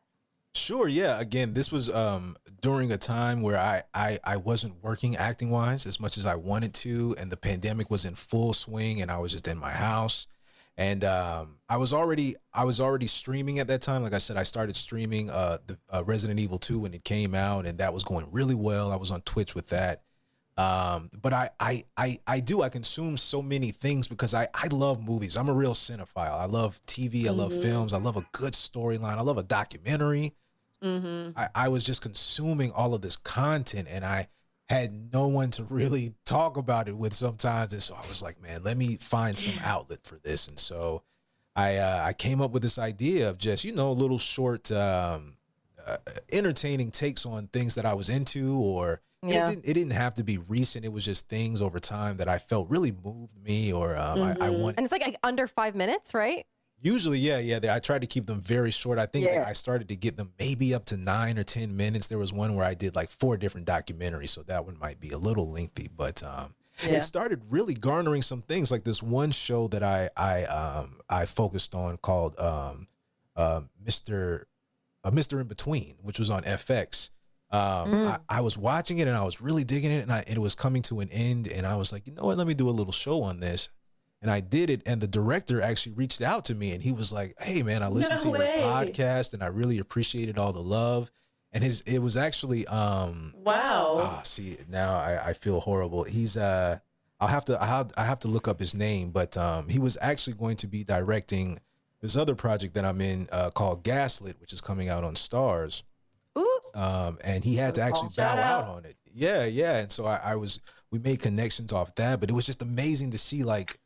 Sure, yeah. Again, this was um during a time where I I I wasn't working acting wise as much as I wanted to and the pandemic was in full swing and I was just in my house. And um I was already I was already streaming at that time. Like I said, I started streaming uh the uh, Resident Evil 2 when it came out and that was going really well. I was on Twitch with that. Um, but I, I, I, I do, I consume so many things because I, I love movies. I'm a real cinephile. I love TV. I love films. I love a good storyline. I love a documentary. Mm-hmm. I, I was just consuming all of this content and I had no one to really talk about it with sometimes. And so I was like, man, let me find some outlet for this. And so I uh, I came up with this idea of just, you know, little short um, uh, entertaining takes on things that I was into or Yeah. it, didn't, it didn't have to be recent. It was just things over time that I felt really moved me or um, I, I Mhm. want And it's like, like under five minutes, right? Usually, yeah, yeah. They, I tried to keep them very short. I think Yeah. I started to get them maybe up to nine or ten minutes. There was one where I did like four different documentaries, so that one might be a little lengthy. But um, Yeah. it started really garnering some things. Like this one show that I I um I focused on called um uh, Mister uh, Mister In Between, which was on FX. Um, Mm. I, I was watching it and I was really digging it, and, I, and it was coming to an end. And I was like, you know what? Let me do a little show on this and I did it. And the director actually reached out to me and he was like, Hey man, I listened No to way. your podcast and I really appreciated all the love. And his it was actually um Wow. ah, see now I, I feel horrible. He's uh I'll have to I have I have to look up his name, but um he was actually going to be directing this other project that I'm in uh called Gaslit, which is coming out on Starz. Um, and he had to actually bow out out. on it. Yeah, yeah. And so I, I was, we made connections off that, but it was just amazing to see like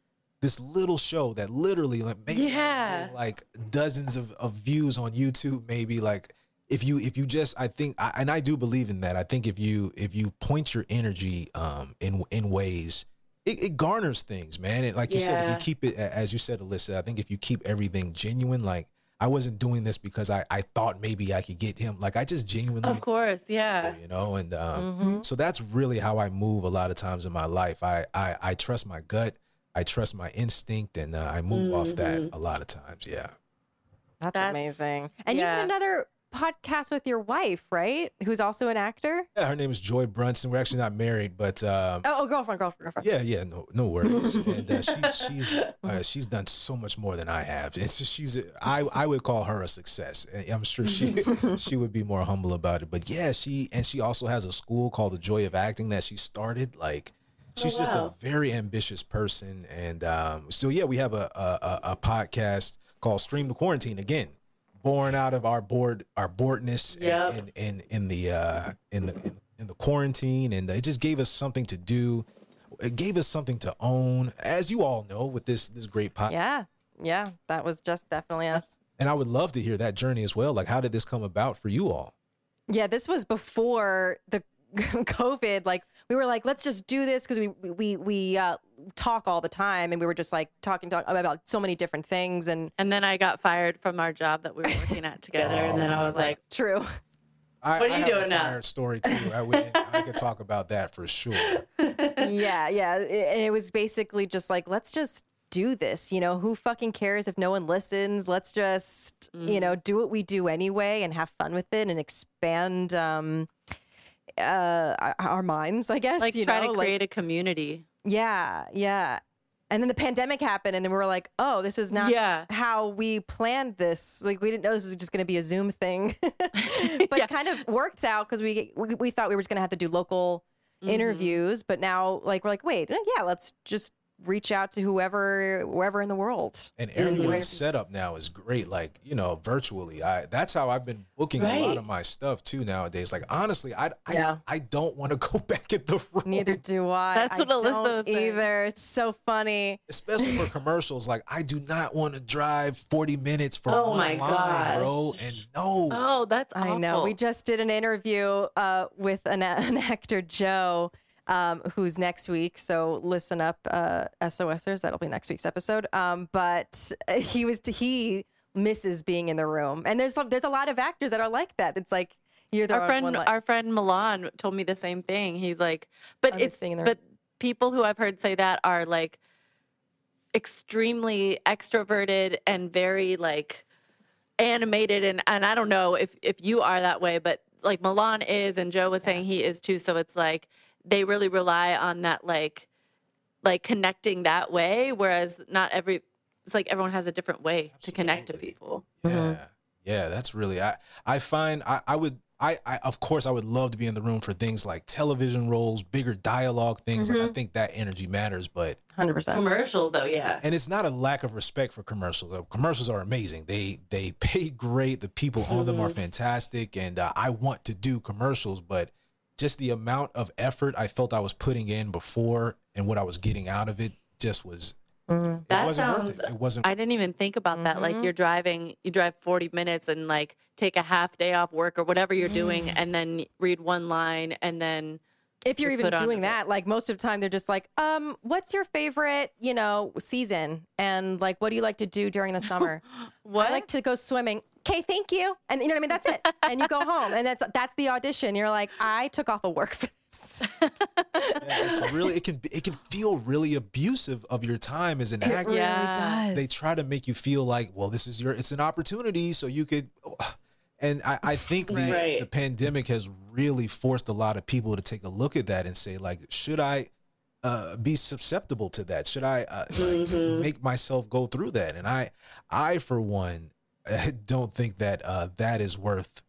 this little show that literally like maybe Yeah. like dozens of, of views on YouTube. Maybe like if you if you just I think I, and I do believe in that. I think if you if you point your energy um in in ways. It, it garners things, man. And like you said, if you keep it, as you said, Alyssa, I think if you keep everything genuine, like I wasn't doing this because I, I thought maybe I could get him. Like I just genuinely Of course, yeah. you know and um, Mhm. so that's really how i move a lot of times in my life i i, I trust my gut i trust my instinct and uh, i move off that Mhm. a lot of times yeah That's, That's- amazing. And you yeah. had another podcast with your wife, right? Who's also an actor? yeah her name is joy brunson. We're actually not married but um, Oh, oh girlfriend, girlfriend, girlfriend. yeah yeah no no worries. And uh, she's she's uh, she's done so much more than i have. It's just she's a, i i would call her a success. I'm sure she she would be more humble about it. But yeah she and she also has a school called the joy of acting that she started. Like she's just a very ambitious person. And um so yeah we have a a, a, a podcast called stream the quarantine again born out of our board our boredness Yep. in, in in the uh in the in, in the quarantine and it just gave us something to do it gave us something to own as you all know with this this great podcast Yeah. Yeah. That was just definitely us. and i would love to hear that journey as well like how did this come about for you all Yeah, this was before the COVID. Like we were like, let's just do this because we we we uh, talk all the time, and we were just like talking, talk about so many different things. And And then I got fired from our job that we were working at together, and then I was like, true. I, What are I you have a doing now? fire story too. I, we, I could talk about that for sure. yeah, yeah. And it was basically just like, let's just do this. You know, who fucking cares if no one listens? Let's just, you know, do what we do anyway and have fun with it and expand um uh our- minds, I guess. like you try know, to like- create a community. yeah, yeah. And then the pandemic happened, and then we were like, "Oh, this is not Yeah. how we planned this. Like, we didn't know this was just going to be a Zoom thing, but Yeah. it kind of worked out because we, we we thought we were just going to have to do local Mm-hmm. interviews, but now like we're like, wait, yeah, let's just reach out to whoever wherever in the world. And do everyone's setup now is great. Like you know, virtually. I that's how I've been booking a lot of my stuff too nowadays. Like honestly, I I, Yeah. I don't want to go back in the room. Neither do I. That's I what Alyssa don't was saying. either. It's so funny. especially for commercials. Like I do not want to drive 40 minutes for Oh one my line, bro. And no, Oh, that's I know. We just did an interview uh, with an, an actor, Joe, um, who's next week. So listen up, uh, SOSers. That'll be next week's episode. Um, but he was he misses being in the room, and there's there's a lot of actors that are like that. It's like you're the our friend our friend Milan told me the same thing. He's like, but it's being in the but people who I've heard say that are like extremely extroverted and very like animated and and I don't know if if you are that way, but like Milan is and Joe was saying he is too. So it's like they really rely on that like like connecting that way, whereas not every it's like everyone has a different way to connect to people. yeah, yeah, that's really. I I find I I would. I, I of course I would love to be in the room for things like television roles, bigger dialogue things. Like I think that energy matters, but 100%. Commercials though, yeah. and it's not a lack of respect for commercials. Commercials are amazing. They they pay great. The people on them are fantastic, and uh, I want to do commercials. But just the amount of effort I felt I was putting in before and what I was getting out of it just was. Mm-hmm. It That wasn't worth sounds- it. It wasn't. I didn't even think about that. Like mm-hmm. you're driving, you drive 40 minutes and like take a half day off work or whatever you're doing, mm. and then read one line, and then if you're you're even put onto doing it. that, like most of the time, they're just like, um, what's your favorite, you know, season? And like, what do you like to do during the summer? what? I like to go swimming. Okay, thank you. And you know what I mean? That's it. And you go home, and that's that's the audition. You're like, I took off of work for this. Yeah, it's really it can it can feel really abusive of your time as an actor. really Yeah. does. They try to make you feel like, well, this is your it's an opportunity, so you could. And I, I think the Right. the pandemic has really forced a lot of people to take a look at that and say, like, should I uh, be susceptible to that? Should I uh, like, make myself go through that? And I, I for one, don't think that uh, that is worth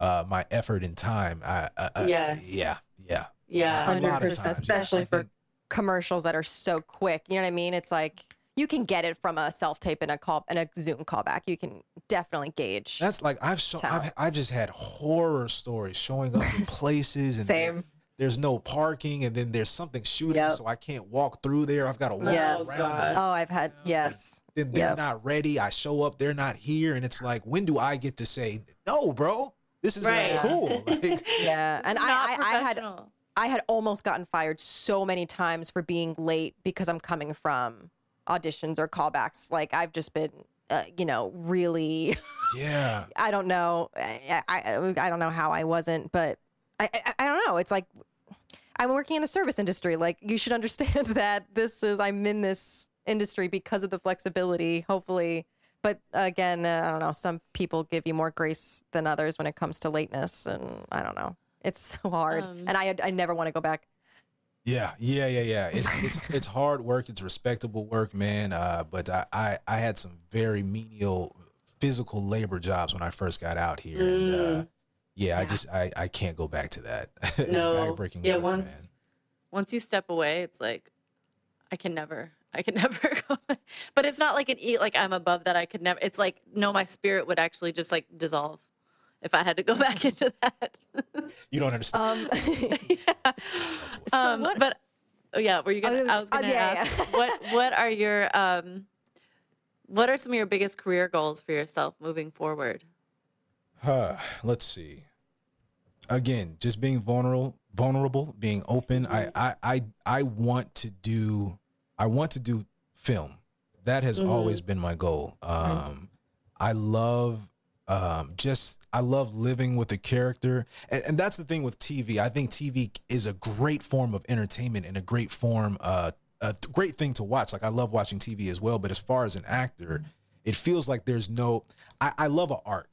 uh, my effort and time. I, I, I- Yes. yeah, yeah. Yeah. A lot of 100%, times, especially I for commercials that are so quick. You know what I mean? It's like you can get it from a self tape and a call and a Zoom callback. You can definitely gauge. That's like I've show, I've, I've just had horror stories showing up in places and there- there's no parking and then there's something shooting Yep. so I can't walk through there. I've got to walk Yes. around. God. Oh, I've had yes. Then they're Yep. not ready. I show up, they're not here, and it's like, when do I get to say no, bro? This is Right. not cool. Like, Yeah, and I, I, I had. I had almost gotten fired so many times for being late because I'm coming from auditions or callbacks. Like I've just been, uh, you know, really. yeah, I don't know. I, I I don't know how I wasn't, but I, I I don't know. It's like I'm working in the service industry. Like you should understand that this is I'm in this industry because of the flexibility. Hopefully. But again, uh, I don't know. Some people give you more grace than others when it comes to lateness, and I don't know. It's so hard, Um, and I I never want to go back. Yeah, yeah, yeah, yeah. It's it's it's hard work. It's respectable work, man. Uh, but I, I I had some very menial physical labor jobs when I first got out here, and uh, yeah, I just I I can't go back to that. it's No. backbreaking. Yeah, work, once once you step away, it's like I can never, I can never. Go but it's not like an eat like I'm above that. I could never. It's like no, my spirit would actually just like dissolve if I had to go back into that. you don't understand. Um, so um, what? But oh yeah, were you gonna? was- I was gonna yeah, ask yeah. what what are your um, what are some of your biggest career goals for yourself moving forward? Huh, let's see. Again, just being vulnerable, vulnerable, being open. I, I, I, I want to do. I want to do film. That has always been my goal. Um, I love um, just I love living with a character, and, and that's the thing with TV. I think TV is a great form of entertainment and a great form, uh, a great thing to watch. Like I love watching TV as well. But as far as an actor, it feels like there's no. I, I love an arc.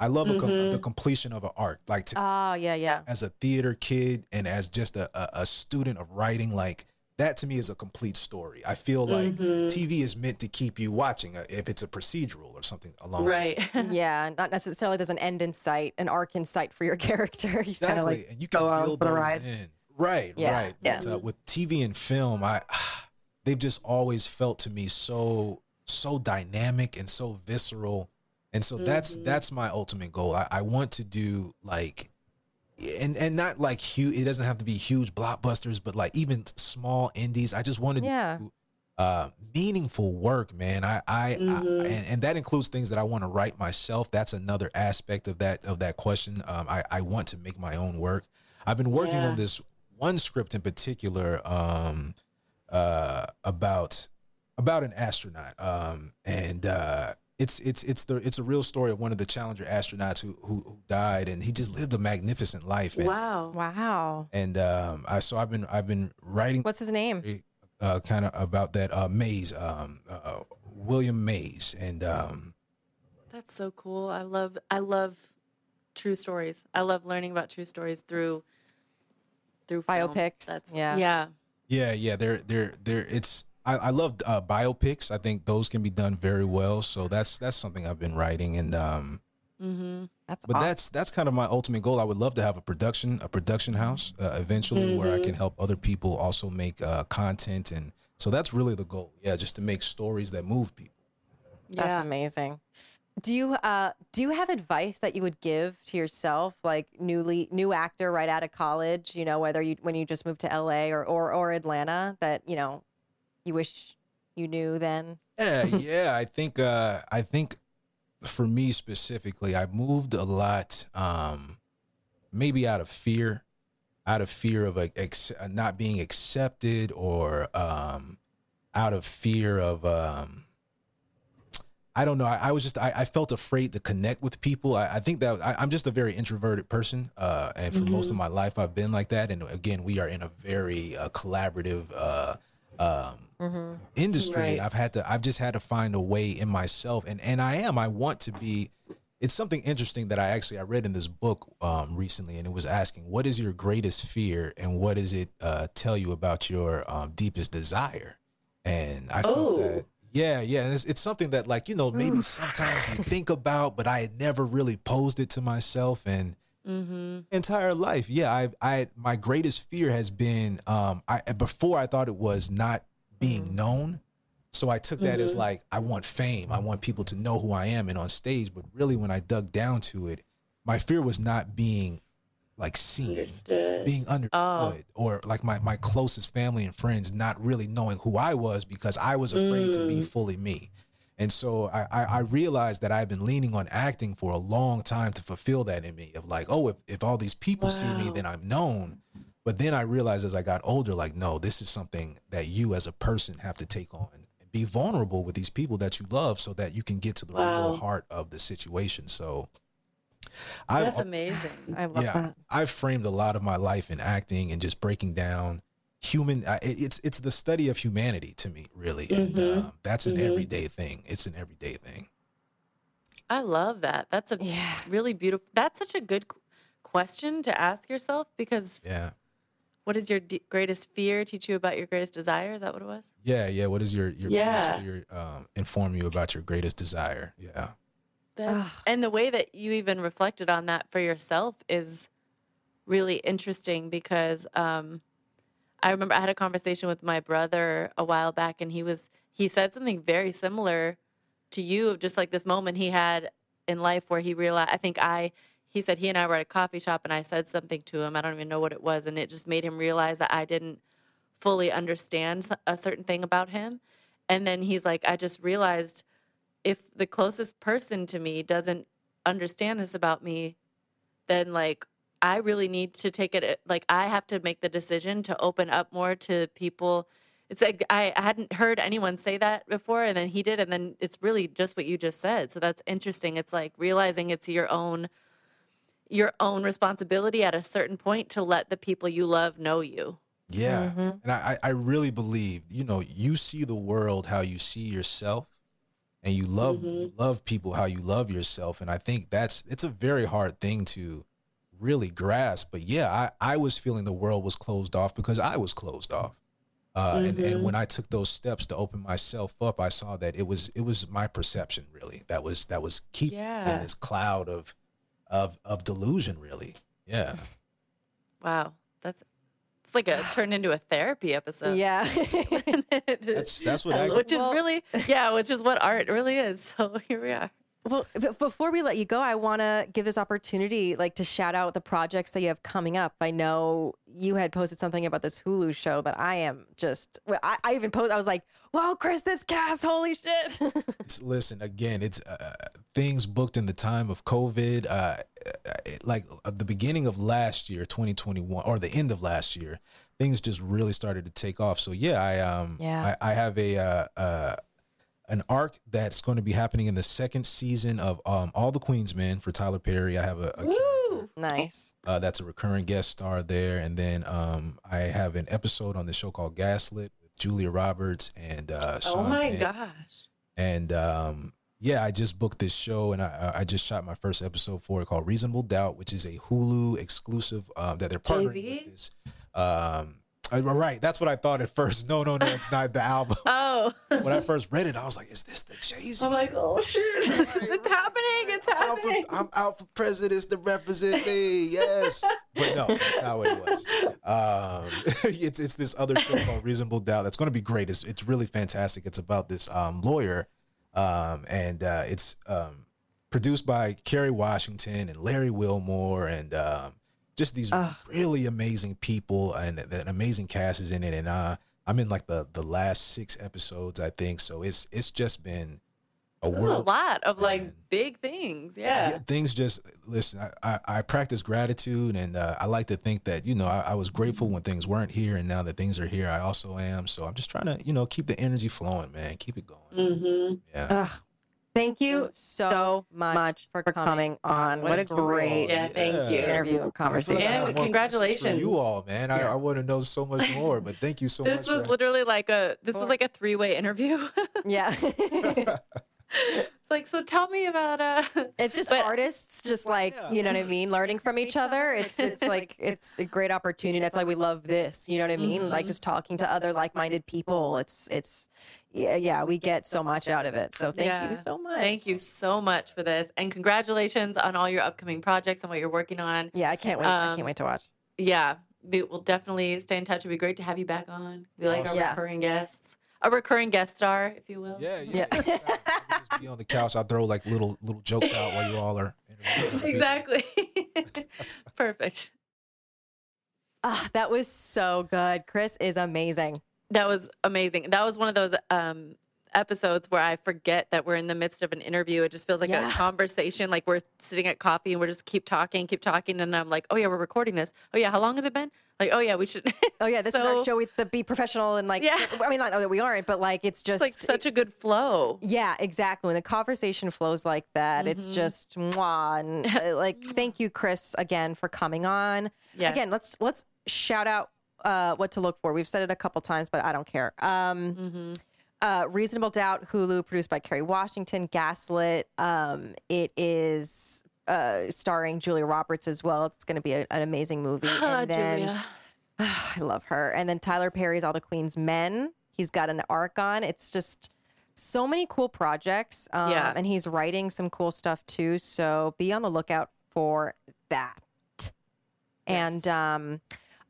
I love a com- the completion of an arc. Like to, Oh yeah, yeah. as a theater kid and as just a, a, a student of writing, like that to me is a complete story. I feel like TV is meant to keep you watching uh, if it's a procedural or something along those Right. yeah, not necessarily there's an end in sight, an arc in sight for your character. You Exactly, like and you can go on build those ride. in. Right, Yeah, right. yeah. But, uh, with TV and film, I they've just always felt to me so so dynamic and so visceral, and so that's Mm-hmm. that's my ultimate goal. I, I want to do like. And and not like huge. It doesn't have to be huge blockbusters, but like even small indies. I just want to Yeah. do uh, meaningful work, man. I, I, I Mhm. and, and that includes things that I want to write myself. That's another aspect of that of that question. Um, I, I want to make my own work. I've been working Yeah. on this one script in particular um, uh, about about an astronaut, um, and uh, it's it's it's the it's a real story of one of the Challenger astronauts who who, who died, and he just lived a magnificent life. And, Wow. Wow. and um, I so I've been I've been writing What's his name? uh, kind of about that uh, Mays, um, uh, William Mays, and um, That's so cool. I love I love true stories. I love learning about true stories through through film. Biopics, That's yeah. Yeah. yeah, yeah, they're they're they're it's. I, I love uh, biopics. I think those can be done very well. So that's that's something I've been writing, and um, Mhm. That's but awesome. that's that's kind of my ultimate goal. I would love to have a production a production house uh, eventually where I can help other people also make uh, content, and so that's really the goal. Yeah, just to make stories that move people. That's Yeah. amazing. Do you uh do you have advice that you would give to yourself, like newly new actor right out of college? You know, whether you when you just moved to LA or or, or Atlanta, that you know you wish you knew then. Yeah, yeah. I think uh I think for me specifically, I moved a lot um maybe out of fear, out of fear of like ex- not being accepted or um out of fear of um I don't know. I, I was just I, I felt afraid to connect with people. I, I think that I, I'm just a very introverted person, uh, and for most of my life I've been like that. And again, we are in a very uh, collaborative um, industry, and I've had to I've just had to find a way in myself, and and I am I want to be. It's something interesting that I actually I read in this book um, recently, and it was asking what is your greatest fear, and what does it uh, tell you about your um, deepest desire? And I felt Oh. that yeah, yeah. And it's, it's something that, like, you know, maybe sometimes you think about, but I had never really posed it to myself. And Mm-hmm. entire life, yeah, I, I, my greatest fear has been, um, I before I thought it was not being known. So I took that as like, I want fame. I want people to know who I am and on stage. But really, when I dug down to it, my fear was not being like seen Understood. being understood Oh. or like my, my closest family and friends not really knowing who I was because I was afraid to be fully me. And so I, I, I realized that I've been leaning on acting for a long time to fulfill that in me of like, oh, if, if all these people see me, then I'm known. But then I realized as I got older, like, no, this is something that you as a person have to take on and be vulnerable with these people that you love so that you can get to the real heart of the situation. So I've That's amazing. I love yeah, that. I've framed a lot of my life in acting and just breaking down human. uh, It's it's the study of humanity to me, really, and Mhm. um, that's an Mhm. everyday thing. It's an everyday thing. I love that. That's a Yeah. really beautiful. That's such a good question to ask yourself because Yeah, what does your d- greatest fear teach you about your greatest desire? Is that what it was? yeah, yeah. What is your your Yeah. your um, inform you about your greatest desire? Yeah, That's, and the way that you even reflected on that for yourself is really interesting because um, I remember I had a conversation with my brother a while back, and he was he said something very similar to you of just like this moment he had in life where he realized. I think I he said he and I were at a coffee shop, and I said something to him. I don't even know what it was, and it just made him realize that I didn't fully understand a certain thing about him. And then he's like, I just realized if the closest person to me doesn't understand this about me, then like I really need to take it like I have to make the decision to open up more to people it's like I, I hadn't heard anyone say that before, and then he did, and then it's really just what you just said. So that's interesting. It's like realizing it's your own your own responsibility at a certain point to let the people you love know you. Yeah. Mm-hmm. And I, I really believe, you know, you see the world how you see yourself and you love you love people how you love yourself. And I think that's it's a very hard thing to really grasp. But yeah, I, I was feeling the world was closed off because I was closed off. Uh, and, and when I took those steps to open myself up, I saw that it was it was my perception really that was that was keeping Yeah. in this cloud of of of delusion really. Yeah. Wow, that's it's like a turned into a therapy episode. Yeah. That's that's what I which is Well- really yeah, which is what art really is. So here we are. Well, before we let you go, I want to give this opportunity, like, to shout out the projects that you have coming up. I know you had posted something about this Hulu show that I am just. I, I even posted. I was like, "Whoa, Chris, this cast! Holy shit!" Listen again it's uh, things booked in the time of covid uh it, like at the beginning of last year 2021 or the end of last year things just really started to take off so yeah i um Yeah. I, I have a uh, uh an arc that's going to be happening in the second season of um all the queens men for tyler perry i have a, a character nice. uh, that's a recurring guest star there. And then um, I have an episode on the show called Gaslit with Julia Roberts and uh, Oh my Penn. gosh. And um, yeah, I just booked this show and I, I just shot my first episode for it called Reasonable Doubt, which is a Hulu exclusive um, that they're partnering Jay-Z? with this. Um, right, that's what I thought at first. No, no, no, it's not the album. Oh. when I first read it, I was like, "Is this the Jay Z?" I'm like, oh shit. it's happening. It's out for, happening. I'm out for presidents to represent me. Yes, but no, that's not what it was. Um, it's it's this other show called Reasonable Doubt. That's going to be great. It's it's really fantastic. It's about this um, lawyer, um, and uh, it's um, produced by Kerry Washington and Larry Wilmore, and um, just these really amazing people, and an amazing cast is in it. And uh, I'm in like the the last six episodes, I think. So it's it's just been a That's a lot of like big things. Yeah. things just listen. I, I, I practice gratitude, and uh, I like to think that you know I, I was grateful when things weren't here, and now that things are here, I also am. So I'm just trying to you know keep the energy flowing, man. Keep it going. Mm-hmm. Yeah. Ugh. Thank you so much, for, coming, on. What, a Thank great Yeah, thank you. interview I feel like I conversation. And more congratulations. for you all, man. I, I want to know so much more, but thank you so This much. This was for- literally like a this was like a three way interview. yeah. it's like so tell me about uh It's just But- artists, just like Yeah. you know what I mean, learning from each other. It's it's like it's a great opportunity. That's why we love this. You know what I mean? Like just talking to other like-minded people. It's it's yeah yeah. We get so much out of it. So thank you so much. Thank you so much for this. And congratulations on all your upcoming projects and what you're working on. Yeah, I can't wait. I Um, can't wait to watch. Yeah. We will definitely stay in touch. It'd be great to have you back on. We like Awesome. our Yeah. recurring guests. A recurring guest star, if you will. yeah, yeah. Yeah. yeah. I can just be on the couch. I'll throw like little little jokes out while you all are. Exactly. Perfect. Ah, that was so good. Chris is amazing. That was amazing. That was one of those um, episodes where I forget that we're in the midst of an interview. It just feels like Yeah. a conversation, like we're sitting at coffee and we're just keep talking, keep talking, and I'm like, oh yeah, we're recording this. Oh yeah, how long has it been? Like, oh yeah, we should. Oh yeah, this is our show. We to be professional and like. Yeah. I mean, not that we aren't, but like it's just It's like such a good flow. Yeah, exactly. When the conversation flows like that, it's Mm-hmm. just mwah. And uh, like, thank you, Chris, again for coming on. Yes. Again, let's let's shout out uh, what to look for. We've said it a couple times, but I don't care. Um, Mm-hmm. uh, Reasonable Doubt, Hulu, produced by Kerry Washington, Gaslit. Um, it is uh, starring Julia Roberts as well. It's going to be a, an amazing movie. And then Julia. I love her. And then Tyler Perry's All the Queen's Men. He's got an arc on. It's just so many cool projects. Um, Yeah. And he's writing some cool stuff too. So be on the lookout for that. And um,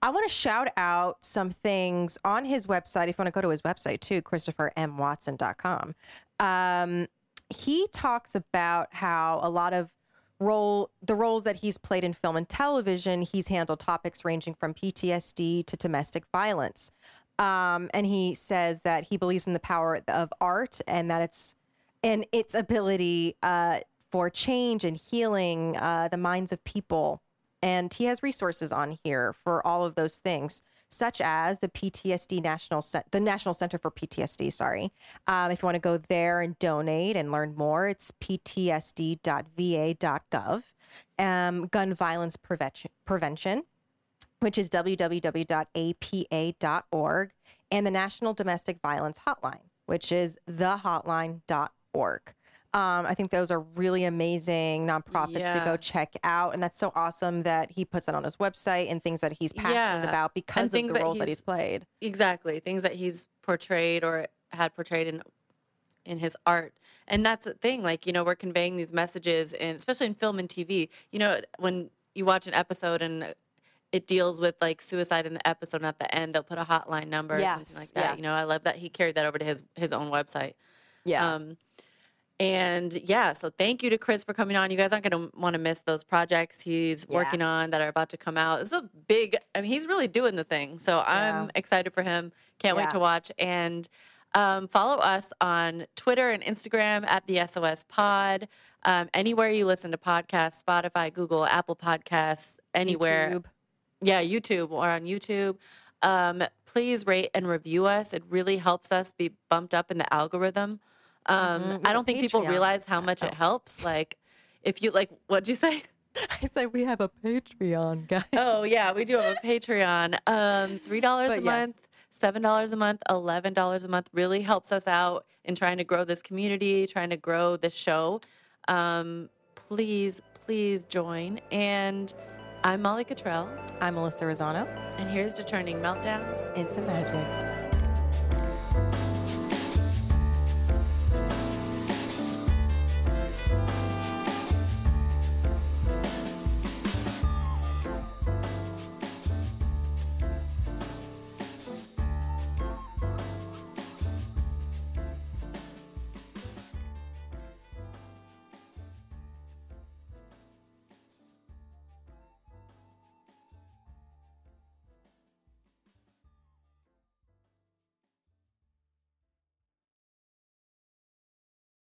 I want to shout out some things on his website. If you want to go to his website too, ChristopherMWatson.com. Um, he talks about how a lot of role the roles that he's played in film and television he's handled topics ranging from ptsd to domestic violence um, and he says that he believes in the power of art and that it's and its ability uh, for change and healing uh, the minds of people and he has resources on here for all of those things, such as the PTSD National the National Center for PTSD. Sorry, um, if you want to go there and donate and learn more, it's ptsd.va.gov. Um, gun violence prevention prevention which is www.apa.org, and the National Domestic Violence Hotline, which is thehotline.org. Um, I think those are really amazing nonprofits to go check out. And that's so awesome that he puts that on his website and things that he's passionate Yeah. about because of the that roles that he's- he's played. exactly things that he's portrayed or had portrayed in in his art and that's the thing like you know we're conveying these messages and especially in film and tv you know when you watch an episode and it deals with like suicide in the episode and at the end they'll put a hotline number or something Yes, like that you know i love that he carried that over to his his own website Yeah. um, and yeah, so thank you to Chris for coming on. You guys aren't going to want to miss those projects he's Yeah. working on that are about to come out. It's a big, I mean, he's really doing the thing. So I'm excited for him. Can't wait to watch. And um, follow us on Twitter and Instagram at the SOS Pod. Um, anywhere you listen to podcasts, Spotify, Google, Apple Podcasts, anywhere. YouTube. Yeah, YouTube or on YouTube. Um, please rate and review us. It really helps us be bumped up in the algorithm. Um, Mhm. I don't think people realize how much it helps. Like, if you like, what'd you say? I said we have a Patreon, guys. Oh yeah, we do have a Patreon. Um, three dollars a yes. month, seven dollars a month, eleven dollars a month really helps us out in trying to grow this community, trying to grow this show. Um, please, please join. And I'm Molly Cottrell, I'm Melissa Rosano. and here's to turning meltdowns Into magic.